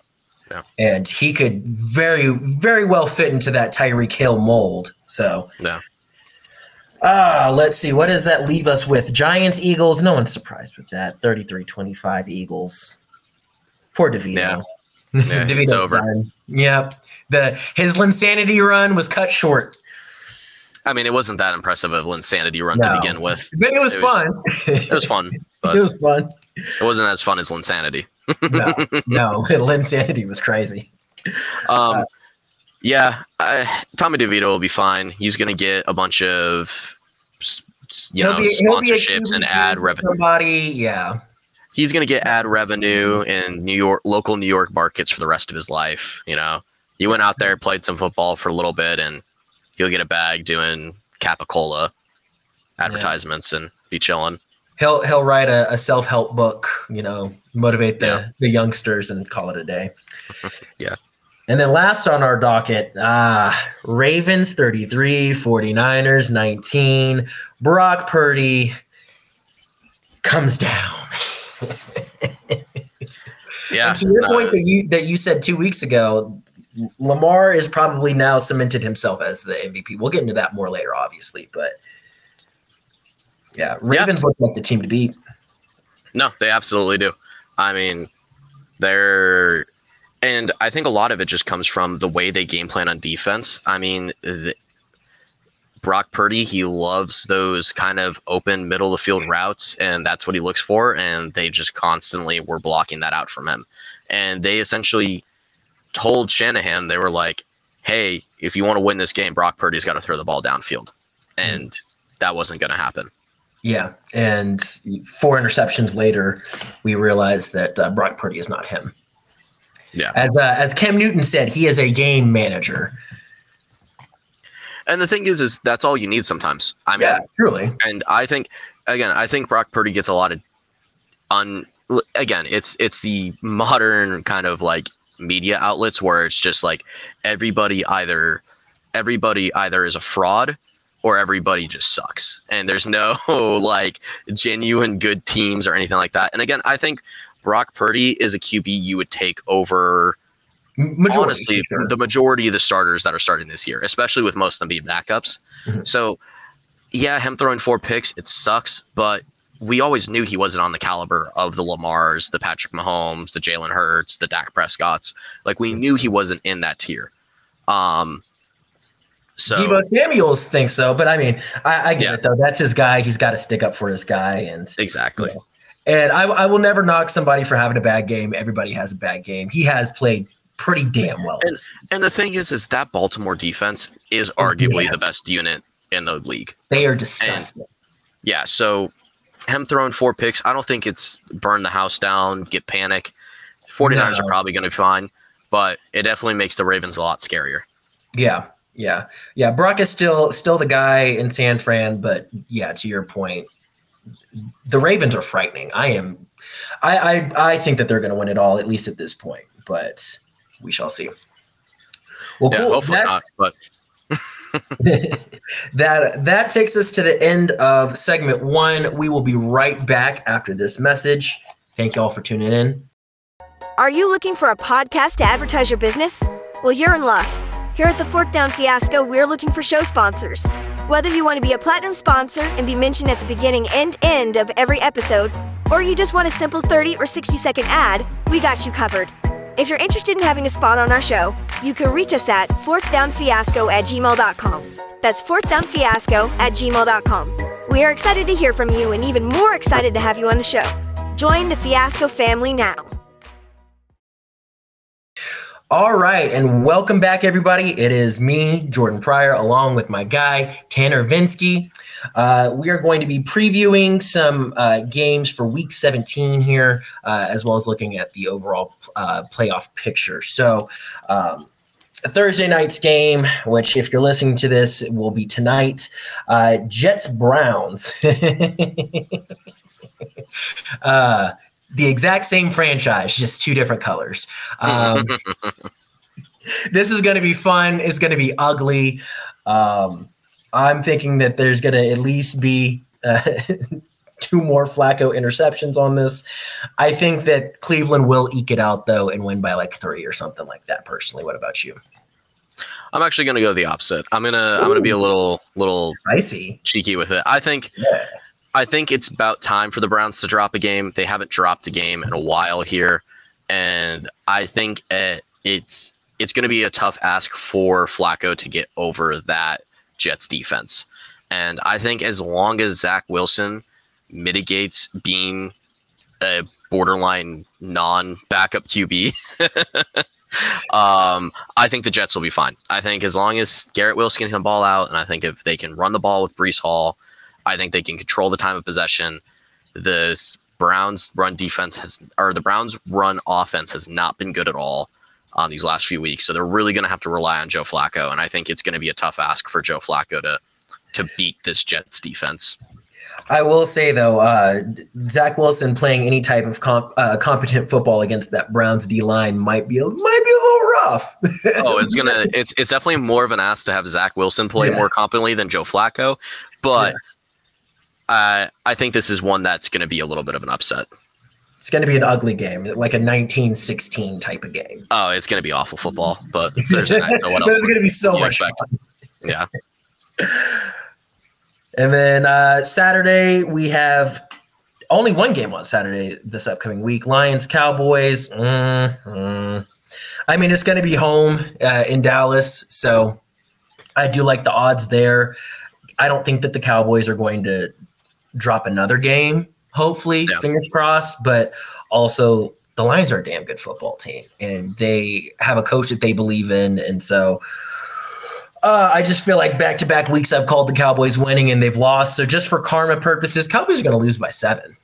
And he could very, very well fit into that Tyreek Hill mold. So, Yeah. uh, let's see. What does that leave us with? Giants, Eagles. No one's surprised with that. 33 25 Eagles. Poor DeVito. Yeah. Yeah, it's DeVito's over. done. Yep. The his Linsanity run was cut short, I mean, it wasn't that impressive of an insanity run No. to begin with. but it was It was- fun. It was fun, but it was fun. it wasn't as fun as Linsanity. No, no, Linsanity was crazy. Um, yeah, I, Tommy DeVito will be fine. He's going to get a bunch of, s- s- you know, sponsorships and ad revenue. Somebody, yeah. he's going to get ad revenue in New York, local New York markets for the rest of his life. You know, he went out there, played some football for a little bit, and he'll get a bag doing Capicola advertisements and be chilling. He'll he'll write a, a self help book, you know, motivate the, Yeah. the youngsters and call it a day. Yeah. And then last on our docket, ah, Ravens 33, 49ers 19. Brock Purdy comes down. Yeah, And to your no, point that you that you said two weeks ago, Lamar is probably now cemented himself as the MVP. We'll get into that more later, obviously, but yeah, Ravens look like the team to beat. No, they absolutely do. I mean, they're, and I think a lot of it just comes from the way they game plan on defense. I mean, the, Brock Purdy, he loves those kind of open middle of the field routes, and that's what he looks for. And they just constantly were blocking that out from him. And they essentially told Shanahan, they were like, hey, if you want to win this game, Brock Purdy's got to throw the ball downfield. And that wasn't going to happen. Yeah, and four interceptions later, we realized that uh, Brock Purdy is not him. Yeah. As uh, as Cam Newton said, he is a game manager. And the thing is, is that's all you need sometimes. I mean, Yeah, truly. and I think again, I think Brock Purdy gets a lot of un. Again, it's it's the modern kind of like media outlets where it's just like everybody either everybody either is a fraud or everybody just sucks, and there's no like genuine good teams or anything like that. And again, I think Brock Purdy is a QB you would take over Majority, honestly sure. the majority of the starters that are starting this year, especially with most of them being backups. Mhm. So, yeah, him throwing four picks, it sucks, but we always knew he wasn't on the caliber of the Lamars, the Patrick Mahomes, the Jalen Hurts, the Dak Prescotts. Like we knew he wasn't in that tier. Um, so Deebo Samuels thinks so, but I mean, I, I get Yeah. it though. That's his guy. He's got to stick up for his guy, and exactly, and I, I will never knock somebody for having a bad game. Everybody has a bad game. He has played pretty damn well. And- and the thing is, is that Baltimore defense is arguably Yes. the best unit in the league. They are disgusting. Yeah, so him throwing four picks, I don't think it's burn the house down, get panic. 49ers No. are probably going to be fine, but it definitely makes the Ravens a lot scarier. Yeah, yeah, yeah. Brock is still still the guy in San Fran, but yeah, to your point, the Ravens are frightening. I am, I I, I think that they're going to win it all at least at this point, but we shall see. Well, Yeah, cool. hopefully not, but that that takes us to the end of segment one. We will be right back after this message. Thank you all for tuning in. Are you looking for a podcast to advertise your business? Well, you're in luck. Here at the Fourth Down Fiasco, we're looking for show sponsors. Whether you want to be a platinum sponsor and be mentioned at the beginning and end of every episode, or you just want a simple 30 or 60 second ad, we got you covered. If you're interested in having a spot on our show, you can reach us at fourthdownfiasco at gmail.com. That's fourthdownfiasco at gmail.com. We are excited to hear from you and even more excited to have you on the show. Join the Fiasco family now. All right, and welcome back, everybody. It is me, Jordan Pryor, along with my guy, Tanner Vinsky. Uh, we are going to be previewing some uh, games for week 17 here, uh, as well as looking at the overall uh, playoff picture. So, um, Thursday night's game, which, if you're listening to this, it will be tonight. Uh, Jets Browns. uh, the exact same franchise, just two different colors. Um, this is going to be fun. It's going to be ugly. Um, I'm thinking that there's going to at least be uh, two more Flacco interceptions on this. I think that Cleveland will eke it out though and win by like three or something like that. Personally, what about you? I'm actually going to go the opposite. I'm gonna I'm gonna be a little little Spicy. cheeky with it. I think Yeah. I think it's about time for the Browns to drop a game. They haven't dropped a game in a while here, and I think uh it's it's going to be a tough ask for Flacco to get over that Jets defense. And I think as long as Zach Wilson mitigates being a borderline non-backup QB, um, I think the Jets will be fine. I think as long as Garrett Wilson can ball out, and I think if they can run the ball with Breece Hall, I think they can control the time of possession. The Browns run defense has, or the Browns run offense has not been good at all on these last few weeks. So they're really going to have to rely on Joe Flacco, and I think it's going to be a tough ask for Joe Flacco to to beat this Jets defense. I will say though, uh, Zach Wilson playing any type of comp, uh, competent football against that Browns D line might be a, might be a little rough. oh, it's gonna it's it's definitely more of an ask to have Zach Wilson play Yeah. more competently than Joe Flacco, but uh, I think this is one that's going to be a little bit of an upset. It's going to be an ugly game, like a 1916 type of game. Oh, it's going to be awful football, but it's Thursday night, so what else? it's going to be so much expect? fun. Yeah, And then uh, Saturday we have only one game on Saturday this upcoming week: Lions Cowboys. Mm, mm. I mean, it's going to be home uh, in Dallas, so I do like the odds there. I don't think that the Cowboys are going to drop another game. Hopefully, Yeah. fingers crossed. But also, the Lions are a damn good football team, and they have a coach that they believe in, and so. Uh, I just feel like back to back weeks I've called the Cowboys winning and they've lost. So just for karma purposes, Cowboys are going to lose by seven.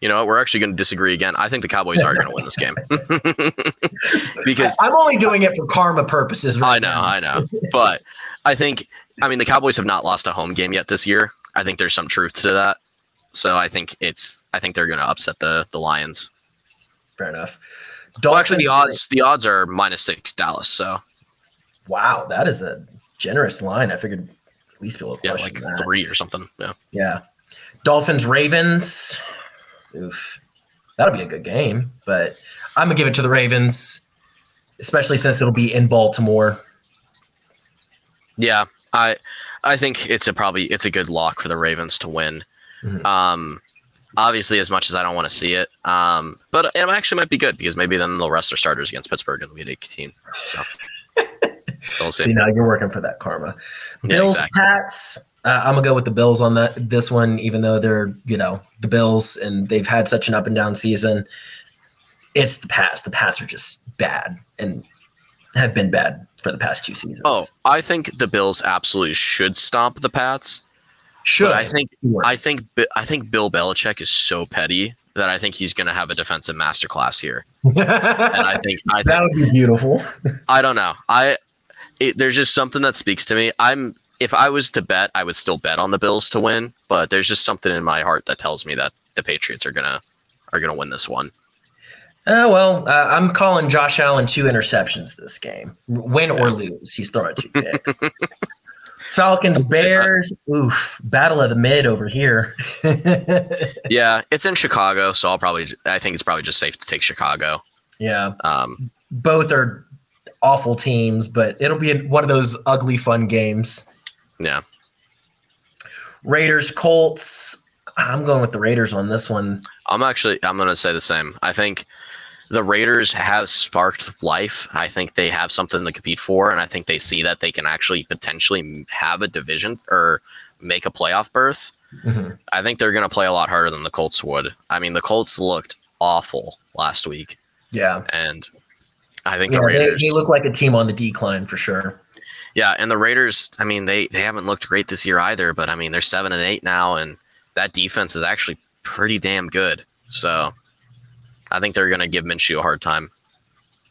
you know what? We're actually going to disagree again. I think the Cowboys are going to win this game because I'm only doing it for karma purposes. I know, now. I know, but I think I mean the Cowboys have not lost a home game yet this year. I think there's some truth to that. So I think it's I think they're going to upset the the Lions. Fair enough. Well, actually, the odds the odds are minus six Dallas. So Wow, that is a generous line. I figured at least little yeah, like that. three or something. Yeah. Yeah. Dolphins Ravens. Oof. That'll be a good game, but I'm gonna give it to the Ravens, especially since it'll be in Baltimore. Yeah, I I think it's a probably it's a good lock for the Ravens to win. Mhm. Um, obviously, as much as I don't want to see it, um, but it actually might be good because maybe then they'll rest their starters against Pittsburgh and in week 18. So, so we'll See see. now you're working for that karma. Yeah, Bills exactly. Pats. Uh, I'm gonna go with the Bills on that this one, even though they're you know the Bills and they've had such an up and down season. It's the Pats. The Pats are just bad and have been bad for the past two seasons. Oh, I think the Bills absolutely should stomp the Pats. Should I think I think I think Bill Belichick is so petty that I think he's going to have a defensive masterclass here. And I think I that think would be beautiful. I don't know. I it, there's just something that speaks to me. I'm if I was to bet, I would still bet on the Bills to win, but there's just something in my heart that tells me that the Patriots are gonna are gonna win this one. Uh, well, uh, I'm calling Josh Allen two interceptions this game. Win or lose, he's throwing two picks. Falcons, Bears, oof, battle of the mid over here. Yeah, it's in Chicago, so I'll probably I think it's probably just safe to take Chicago. yeah, Um, both are awful teams, but it'll be one of those ugly fun games. yeah, Raiders, Colts. I'm going with the Raiders on this one. I'm actually I'm gonna say the same. I think the Raiders have sparked life. I think they have something to compete for, and I think they see that they can actually potentially have a division or make a playoff berth. Mhm. I think they're gonna play a lot harder than the Colts would. I mean, the Colts looked awful last week, Yeah, and I think yeah the they, they look like a team on the decline for sure. Yeah, and the Raiders, I mean, they they haven't looked great this year either, but I mean, they're 7 and 8 now and that defense is actually pretty damn good. So, I think they're going to give Minshew a hard time.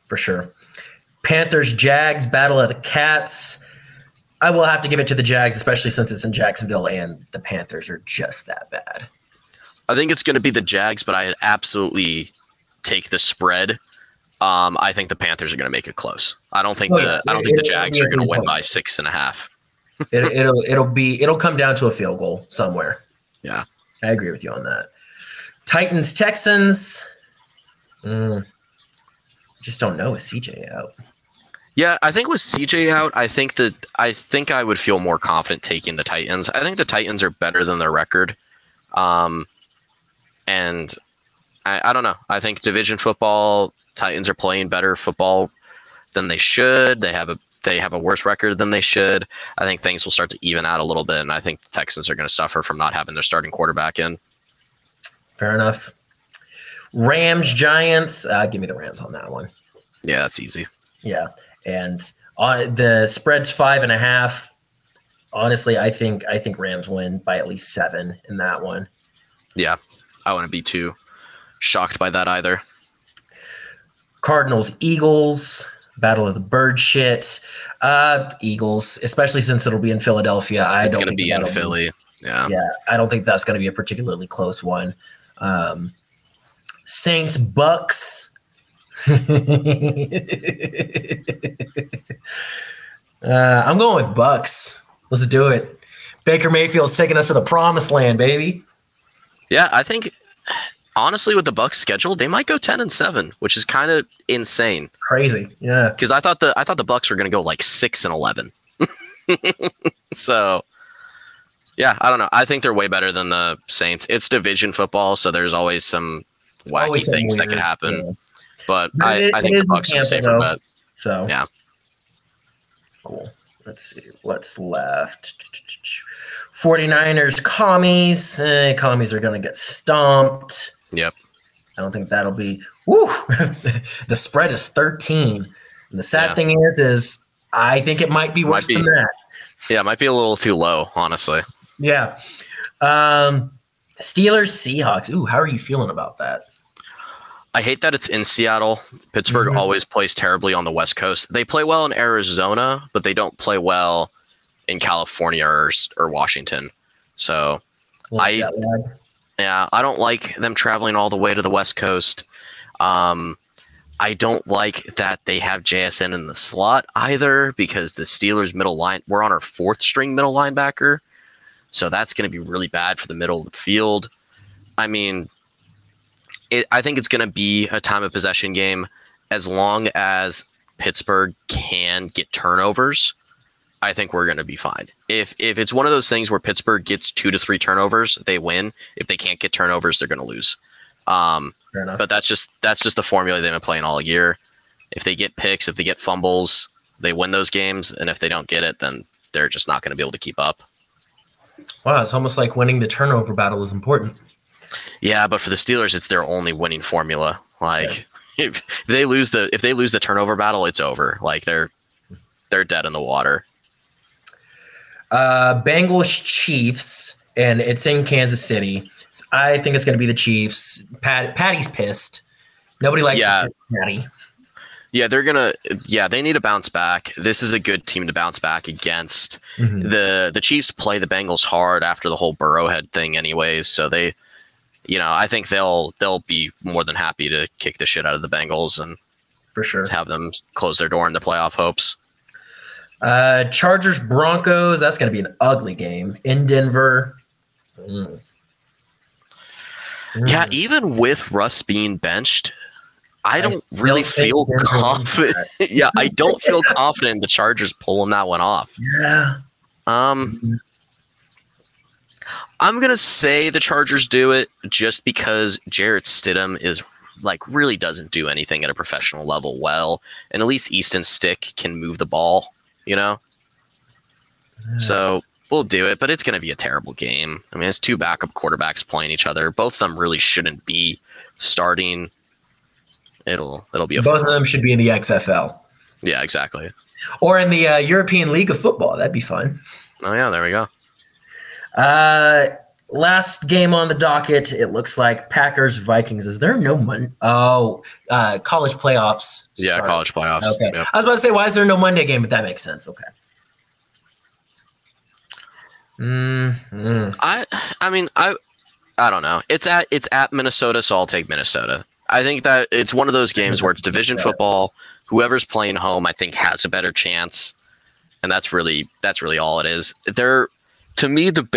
for sure. Panthers, Jags, Battle of the Cats. I will have to give it to the Jags, especially since it's in Jacksonville and the Panthers are just that bad. I think it's going to be the Jags, but I absolutely take the spread. Um, I think the Panthers are going to make it close. I don't think Oh, the. I don't think the Jags are going to win by six and a half. It, it'll it'll be it'll come down to a field goal somewhere. Yeah. I agree with you on that. Titans, Texans. Mm, just don't know with CJ out. Yeah, I think with CJ out, I think that I think I would feel more confident taking the Titans. I think the Titans are better than their record, um, and I, I don't know. I think division football Titans are playing better football than they should. They have a they have a worse record than they should. I think things will start to even out a little bit, and I think the Texans are going to suffer from not having their starting quarterback in. Fair enough. Rams, Giants. Uh, give me the Rams on that one. Yeah, that's easy. Yeah, and on the spread's five and a half. Honestly, I think I think Rams win by at least seven in that one. Yeah, I wouldn't be too shocked by that either. Cardinals, Eagles, Battle of the Bird shit. Uh, Eagles, especially since it'll be in Philadelphia. I It's don't going to think be in Philly. Yeah. Yeah, I don't think that's going to be a particularly close one. Um, Saints, Bucs. uh, I'm going with Bucs. Let's do it. Baker Mayfield's taking us to the promised land, baby. Yeah, I think honestly with the Bucs schedule, they might go 10 and 7, which is kind of insane Crazy. Yeah. cuz I thought the I thought the Bucs were going to go like 6 and 11. so yeah, I don't know. I think they're way better than the Saints. It's division football, so there's always some wacky things that could happen. yeah. But But I, it- I think the Bucs are safer bet. So Yeah. cool. Let's see what's left. 49ers, commies. Eh, commies are going to get stomped. Yep. I don't think that'll be. Woo! the spread is 13. And the sad Yeah. thing is, is I think it might be Might worse be. than that. Yeah, it might be a little too low, honestly. Yeah. Um, Steelers, Seahawks. Ooh, how are you feeling about that? I hate that it's in Seattle. Pittsburgh Mhm. always plays terribly on the West Coast. They play well in Arizona, but they don't play well in California or, or Washington. So, I- yeah, I don't like them traveling all the way to the West Coast. Um, I don't like that they have JSN in the slot either because the Steelers middle line, we're on our fourth string middle linebacker. So that's going to be really bad for the middle of the field. I mean, it, I think it's going to be a time of possession game as long as Pittsburgh can get turnovers. I think we're going to be fine. If if it's one of those things where Pittsburgh gets two to three turnovers, they win. If they can't get turnovers, they're going to lose. Um, but that's just that's just the formula they've been playing all year. If they get picks, if they get fumbles, they win those games, and if they don't get it, then they're just not going to be able to keep up. wow, it's almost like winning the turnover battle is important. Yeah, but for the Steelers, it's their only winning formula. Like if they lose the if they lose the turnover battle, it's over. Like they're they're dead in the water. Uh, Bengals, Chiefs. and it's in Kansas City. I think it's going to be the Chiefs. Pat, Patty's pissed. Nobody likes Yeah. yeah. Patty. Yeah, they're gonna. Yeah, they need to bounce back. This is a good team to bounce back against. Mhm. the The Chiefs play the Bengals hard after the whole Burrowhead thing, anyways. So they, you know, I think they'll they'll be more than happy to kick the shit out of the Bengals and For sure. have them close their door in the playoff hopes. Uh, Chargers Broncos. That's going to be an ugly game in Denver. Mm. Yeah, Mm. even with Russ being benched, I I don't still really feel Denver confident. yeah, I don't feel confident in the Chargers pulling that one off. Yeah. Um, I'm gonna say the Chargers do it just because Jarrett Stidham is like really doesn't do anything at a professional level well, and at least Easton Stick can move the ball, you know. So we'll do it, but it's gonna be a terrible game. I mean, it's two backup quarterbacks playing each other. Both of them really shouldn't be starting. It'll it'll be a Both of them should be in the XFL yeah exactly. or in the uh, European League of Football. That'd be fun. Oh yeah, there we go. Uh, last game on the docket. It looks like Packers Vikings. Is there no Monday? Oh, uh, college playoffs. Yeah, start. college playoffs. Okay. Yep. I was about to say, why is there no Monday game? But that makes sense. Okay. Mm, I I mean I I don't know. It's at it's at Minnesota, so I'll take Minnesota. I think that it's one of those games where it's division football. Whoever's playing home, I think, has a better chance, and that's really that's really all it is. They're to me the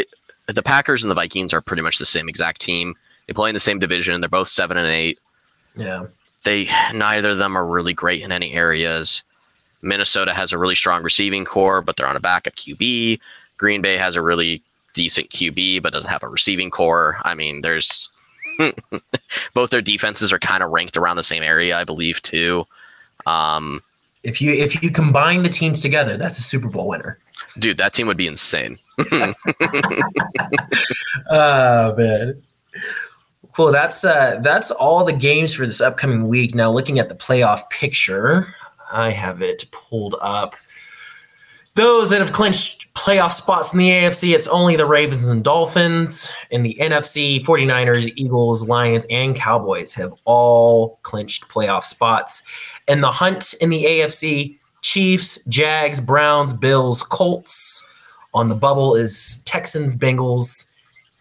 the Packers and the Vikings are pretty much the same exact team. They play in the same division. They're both seven and eight. yeah. They neither of them are really great in any areas. Minnesota has a really strong receiving core, but they're on a backup QB. Green Bay has a really decent QB, but doesn't have a receiving core. I mean, there's both their defenses are kind of ranked around the same area, I believe, too. Um, If you if you combine the teams together, that's a Super Bowl winner. Dude, that team would be insane. Oh man. Cool. That's uh that's all the games for this upcoming week. Now looking at the playoff picture, I have it pulled up. Those that have clinched playoff spots in the AFC, it's only the Ravens and Dolphins. In the NFC, 49ers, Eagles, Lions, and Cowboys have all clinched playoff spots. And the hunt in the AFC, Chiefs, Jags, Browns, Bills, Colts. On the bubble is Texans, Bengals,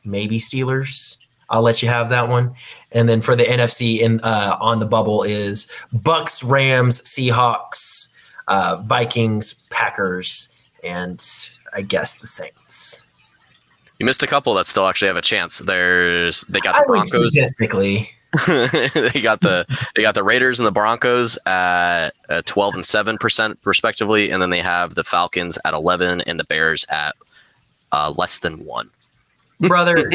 maybe Steelers. I'll let you have that one. And then for the NFC in uh, on the bubble is Bucs, Rams, Seahawks, uh, Vikings, Packers, and I guess the Saints. You missed a couple that still actually have a chance. There's they got the Broncos. statistically, they got the they got the Raiders and the Broncos at uh, 12 and 7 percent respectively, and then they have the Falcons at 11 and the Bears at uh, less than one. brother,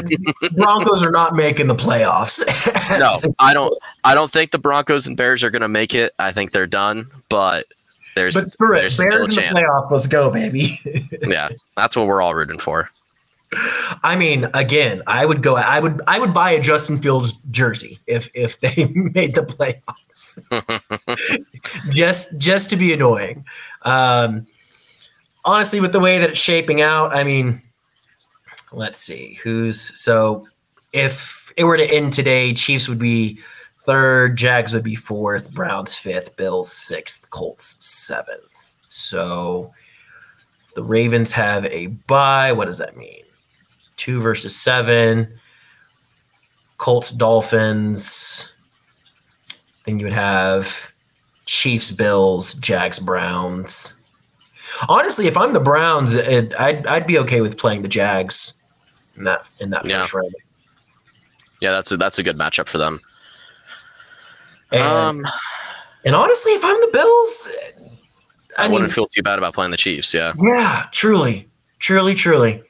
Broncos are not making the playoffs. No, I don't. I don't think the Broncos and Bears are going to make it. I think they're done. But there's But screw it, Bears in the playoffs. Let's go, baby. Yeah, that's what we're all rooting for. I mean, again, I would go. I would. I would buy a Justin Fields jersey if if they made the playoffs, just just to be annoying. Um, honestly, with the way that it's shaping out, I mean, let's see who's so. If it were to end today, Chiefs would be third, Jags would be fourth, Browns fifth, Bills sixth, Colts seventh. So if the Ravens have a bye. What does that mean? Two versus seven. Colts, Dolphins. Then you would have Chiefs, Bills, Jags, Browns. Honestly, if I'm the Browns, it, I'd I'd be okay with playing the Jags in that in that Yeah. first round. Yeah, that's a that's a good matchup for them. And, um, and honestly, if I'm the Bills, I, I, mean, wouldn't feel too bad about playing the Chiefs. Yeah, Yeah, truly, truly, truly.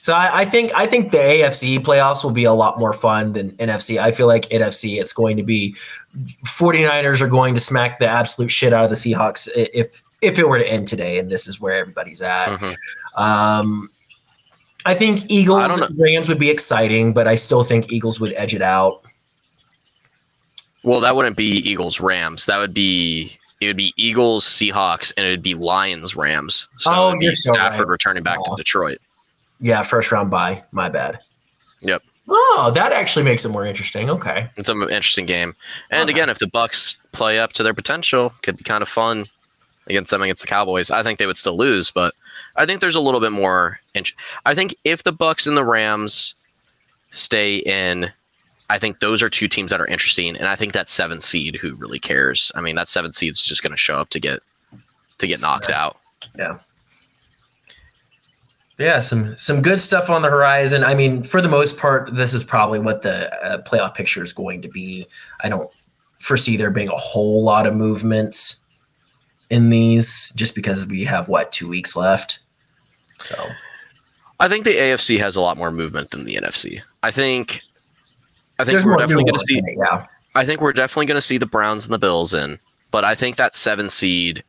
So I, I think I think the AFC playoffs will be a lot more fun than NFC. I feel like NFC it's going to be 49ers are going to smack the absolute shit out of the Seahawks if if it were to end today, and this is where everybody's at. Mhm. Um, I think Eagles I and Rams would be exciting, but I still think Eagles would edge it out. Well, that wouldn't be Eagles Rams. That would be it would be Eagles Seahawks and it would be Lions Rams. So Oh, it would be you're so Stafford right. returning back to Detroit. Yeah, first round bye. My bad. Yep. Oh, that actually makes it more interesting. Okay. It's an interesting game. And Okay. again, if the Bucs play up to their potential, could be kind of fun against them against the Cowboys. I think they would still lose, but I think there's a little bit more. Int- I think if the Bucs and the Rams stay in, I think those are two teams that are interesting. And I think that seven seed, who really cares? I mean, that seven seed's just going to show up to get to get knocked out. Yeah. Yeah, some some good stuff on the horizon. I mean, for the most part, this is probably what the uh, playoff picture is going to be. I don't foresee there being a whole lot of movements in these, just because we have what two weeks left. So I think the AFC has a lot more movement than the NFC. I think. I think there's we're definitely going to see. it, yeah. I think we're definitely going to see the Browns and the Bills in, but I think that seven seed,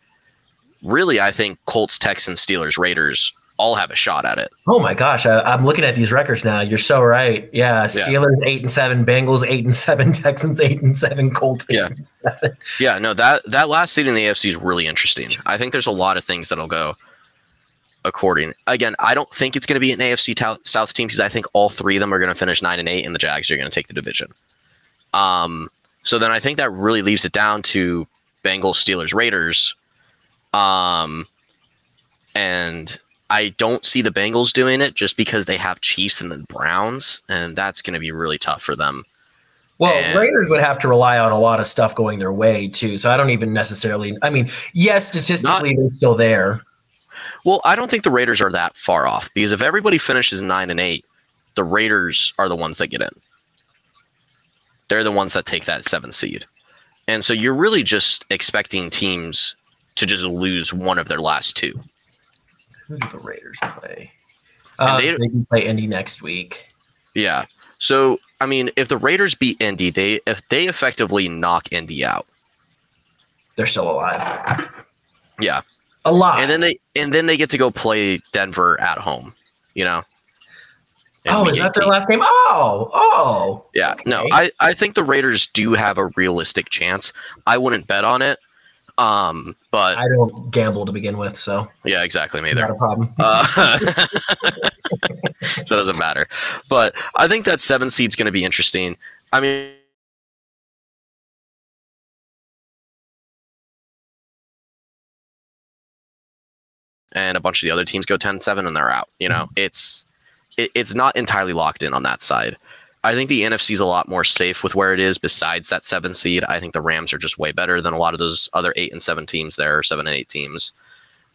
really, I think Colts, Texans, Steelers, Raiders all have a shot at it. Oh my gosh, I, I'm looking at these records now. You're so right. Yeah, Steelers eight and seven, Bengals eight and seven, Texans eight and seven, Colts eight Yeah. and seven. Yeah, no, that that last seed in the AFC is really interesting. I think there's a lot of things that'll go according. Again, I don't think it's going to be an AFC tou- South team because I think all three of them are going to finish nine and eight, and the Jags are going to take the division. Um, so then I think that really leaves it down to Bengals, Steelers, Raiders. Um, and I don't see the Bengals doing it just because they have Chiefs and the Browns, and that's going to be really tough for them. Well, And- Raiders would have to rely on a lot of stuff going their way too. So I don't even necessarily. I mean, yes, statistically they're still there. Well, I don't think the Raiders are that far off because if everybody finishes nine and eight, the Raiders are the ones that get in. They're the ones that take that seven seed, and so you're really just expecting teams to just lose one of their last two. Who do the Raiders play? Uh, they- they, can play Indy next week. Yeah. So I mean, if the Raiders beat Indy, they if they effectively knock Indy out, They're still alive. yeah, Alive. and then they and then they get to go play Denver at home. You know. oh, is that their last game? Oh, oh. Yeah, no, I, I think the Raiders do have a realistic chance. I wouldn't bet on it. Um, but I don't gamble to begin with, so yeah, exactly, me either. not a problem. Uh, so it doesn't matter. But I think that seven seed's going to be interesting. I mean, and a bunch of the other teams go 10-7 and they're out. You know, it's it, it's not entirely locked in on that side. I think the NFC is a lot more safe with where it is. Besides that seven seed, I think the Rams are just way better than a lot of those other eight and seven teams there, or seven and eight teams.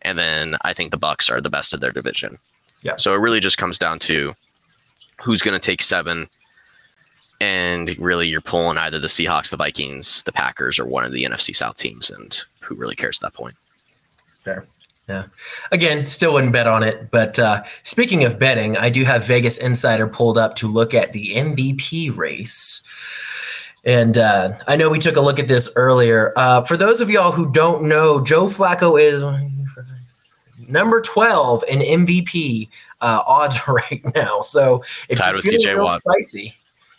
And then I think the Bucs are the best of their division. Yeah. So it really just comes down to who's going to take seven, and really you're pulling either the Seahawks, the Vikings, the Packers, or one of the NFC South teams, and who really cares at that point? Fair. Yeah. Again, still wouldn't bet on it. But uh, speaking of betting, I do have Vegas Insider pulled up to look at the MVP race. And uh, I know we took a look at this earlier. Uh, for those of y'all who don't know, Joe Flacco is number 12 in MVP uh, odds right now. So if Tied with TJ Watt. spicy,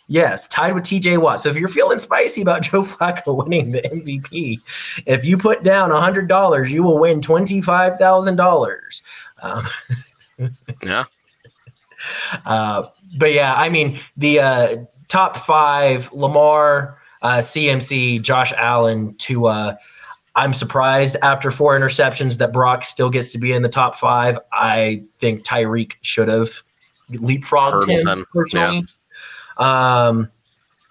yes, tied with TJ Watt. So if you're feeling spicy about Joe Flacco winning the MVP, if you put down $100, you will win $25,000. Um, Yeah. uh, but yeah, I mean, the uh, top five Lamar, uh, CMC, Josh Allen to. Uh, I'm surprised after four interceptions that Brock still gets to be in the top five. I think Tyreek should have leapfrogged Hurdled him, him, personally. Um,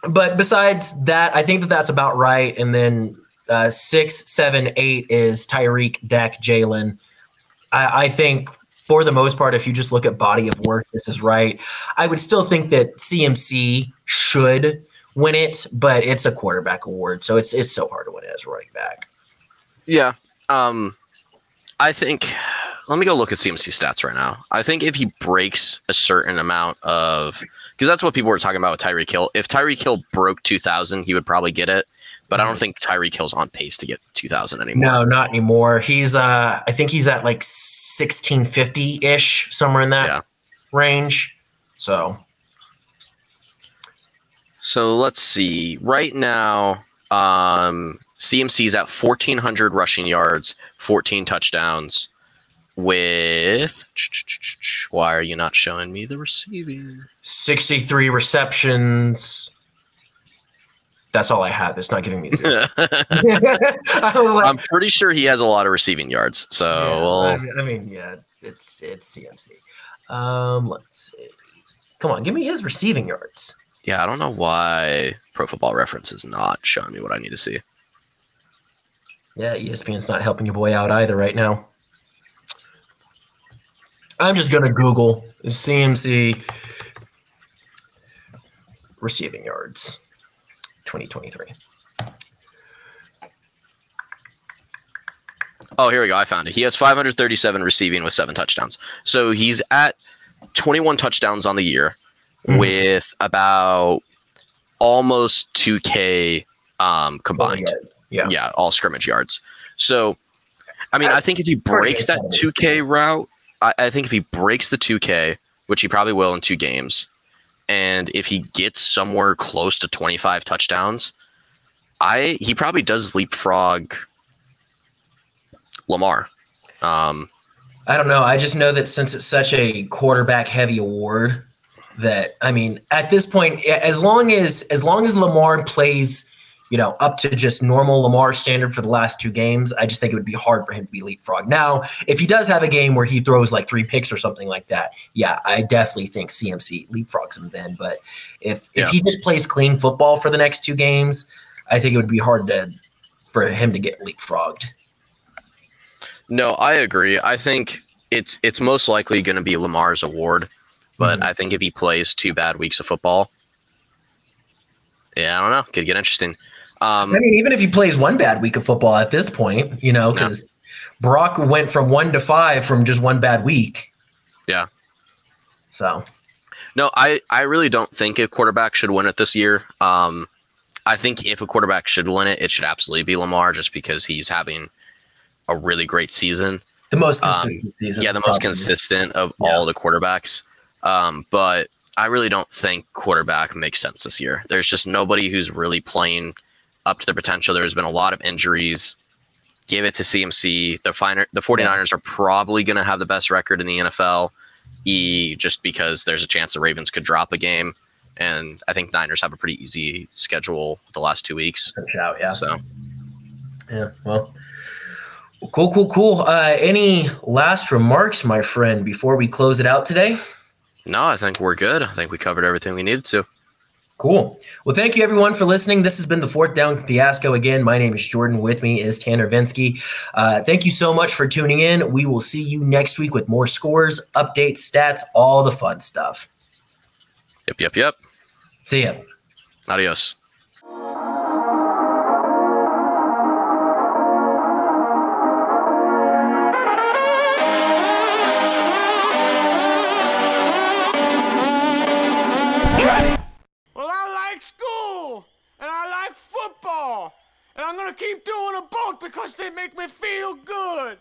but besides that, I think that that's about right. And then uh, six, seven, eight is Tyreek, Dak, Jalen. I, I think for the most part, if you just look at body of work, this is right. I would still think that CMC should win it, but it's a quarterback award, so it's it's so hard to win it as a running back. Yeah. Um, I think. Let me go look at CMC stats right now. I think if he breaks a certain amount of, because that's what people were talking about with Tyreek Hill. If Tyreek Hill broke 2,000, he would probably get it. But I don't think Tyreek Hill's on pace to get 2,000 anymore. No, not anymore. He's uh, I think he's at like sixteen fifty ish, somewhere in that Yeah. range. So So let's see. Right now, um, CMC's at 1,400 rushing yards, 14 touchdowns. With. Why are you not showing me the receiving? 63 receptions. That's all I have. It's not giving me the I was like, I'm pretty sure he has a lot of receiving yards. So, yeah, well, I, mean, I mean, yeah, it's it's CMC. Um, let's see. Come on, give me his receiving yards. yeah, I don't know why Pro Football Reference is not showing me what I need to see. Yeah, ESPN's not helping your boy out either right now. I'm just gonna Google CMC receiving yards 2023. Oh, here we go. I found it. He has 537 receiving with seven touchdowns. So he's at 21 touchdowns on the year Mhm. with about almost 2K um, combined. Yeah. Yeah, all scrimmage yards. So, I mean, I think if he breaks that 2K route, I, I think if he breaks the 2K, which he probably will in two games, and if he gets somewhere close to 25 touchdowns, I he probably does leapfrog Lamar. Um, I don't know. I just know that since it's such a quarterback heavy award, that I mean, at this point, as long as as long as Lamar plays, you know, up to just normal Lamar standard for the last two games, I just think it would be hard for him to be leapfrog. Now, if he does have a game where he throws like three picks or something like that, yeah, I definitely think CMC leapfrogs him then. But if Yeah. if he just plays clean football for the next two games, I think it would be hard to for him to get leapfrogged. no, I agree. I think it's it's most likely going to be Lamar's award, but mm-hmm. I think if he plays two bad weeks of football, yeah, I don't know, could get interesting. Um, I mean, even if he plays one bad week of football at this point, you know, because Brock went from one to five from just one bad week. Yeah. So No, I, I really don't think a quarterback should win it this year. Um, I think if a quarterback should win it, it should absolutely be Lamar, just because he's having a really great season. the most Um, consistent season. yeah, the most consistent of Yeah. all the quarterbacks. Um, but I really don't think quarterback makes sense this year. There's just nobody who's really playing up to their potential. There's been a lot of injuries. Give it to CMC. The finer, the 49ers are probably going to have the best record in the NFL, e just because there's a chance the Ravens could drop a game. And I think Niners have a pretty easy schedule the last two weeks. Out, yeah. So Yeah. Well. Cool, cool, cool. Uh, any last remarks, my friend, before we close it out today? no, I think we're good. I think we covered everything we needed to. Cool. Well, thank you everyone for listening. This has been the fourth down fiasco. Again, my name is Jordan. With me is Tanner Vinsky. Uh, thank you so much for tuning in. We will see you next week with more scores, updates, stats, all the fun stuff. Yep, yep, yep. See ya. Adios. Keep doing them both because they make me feel good.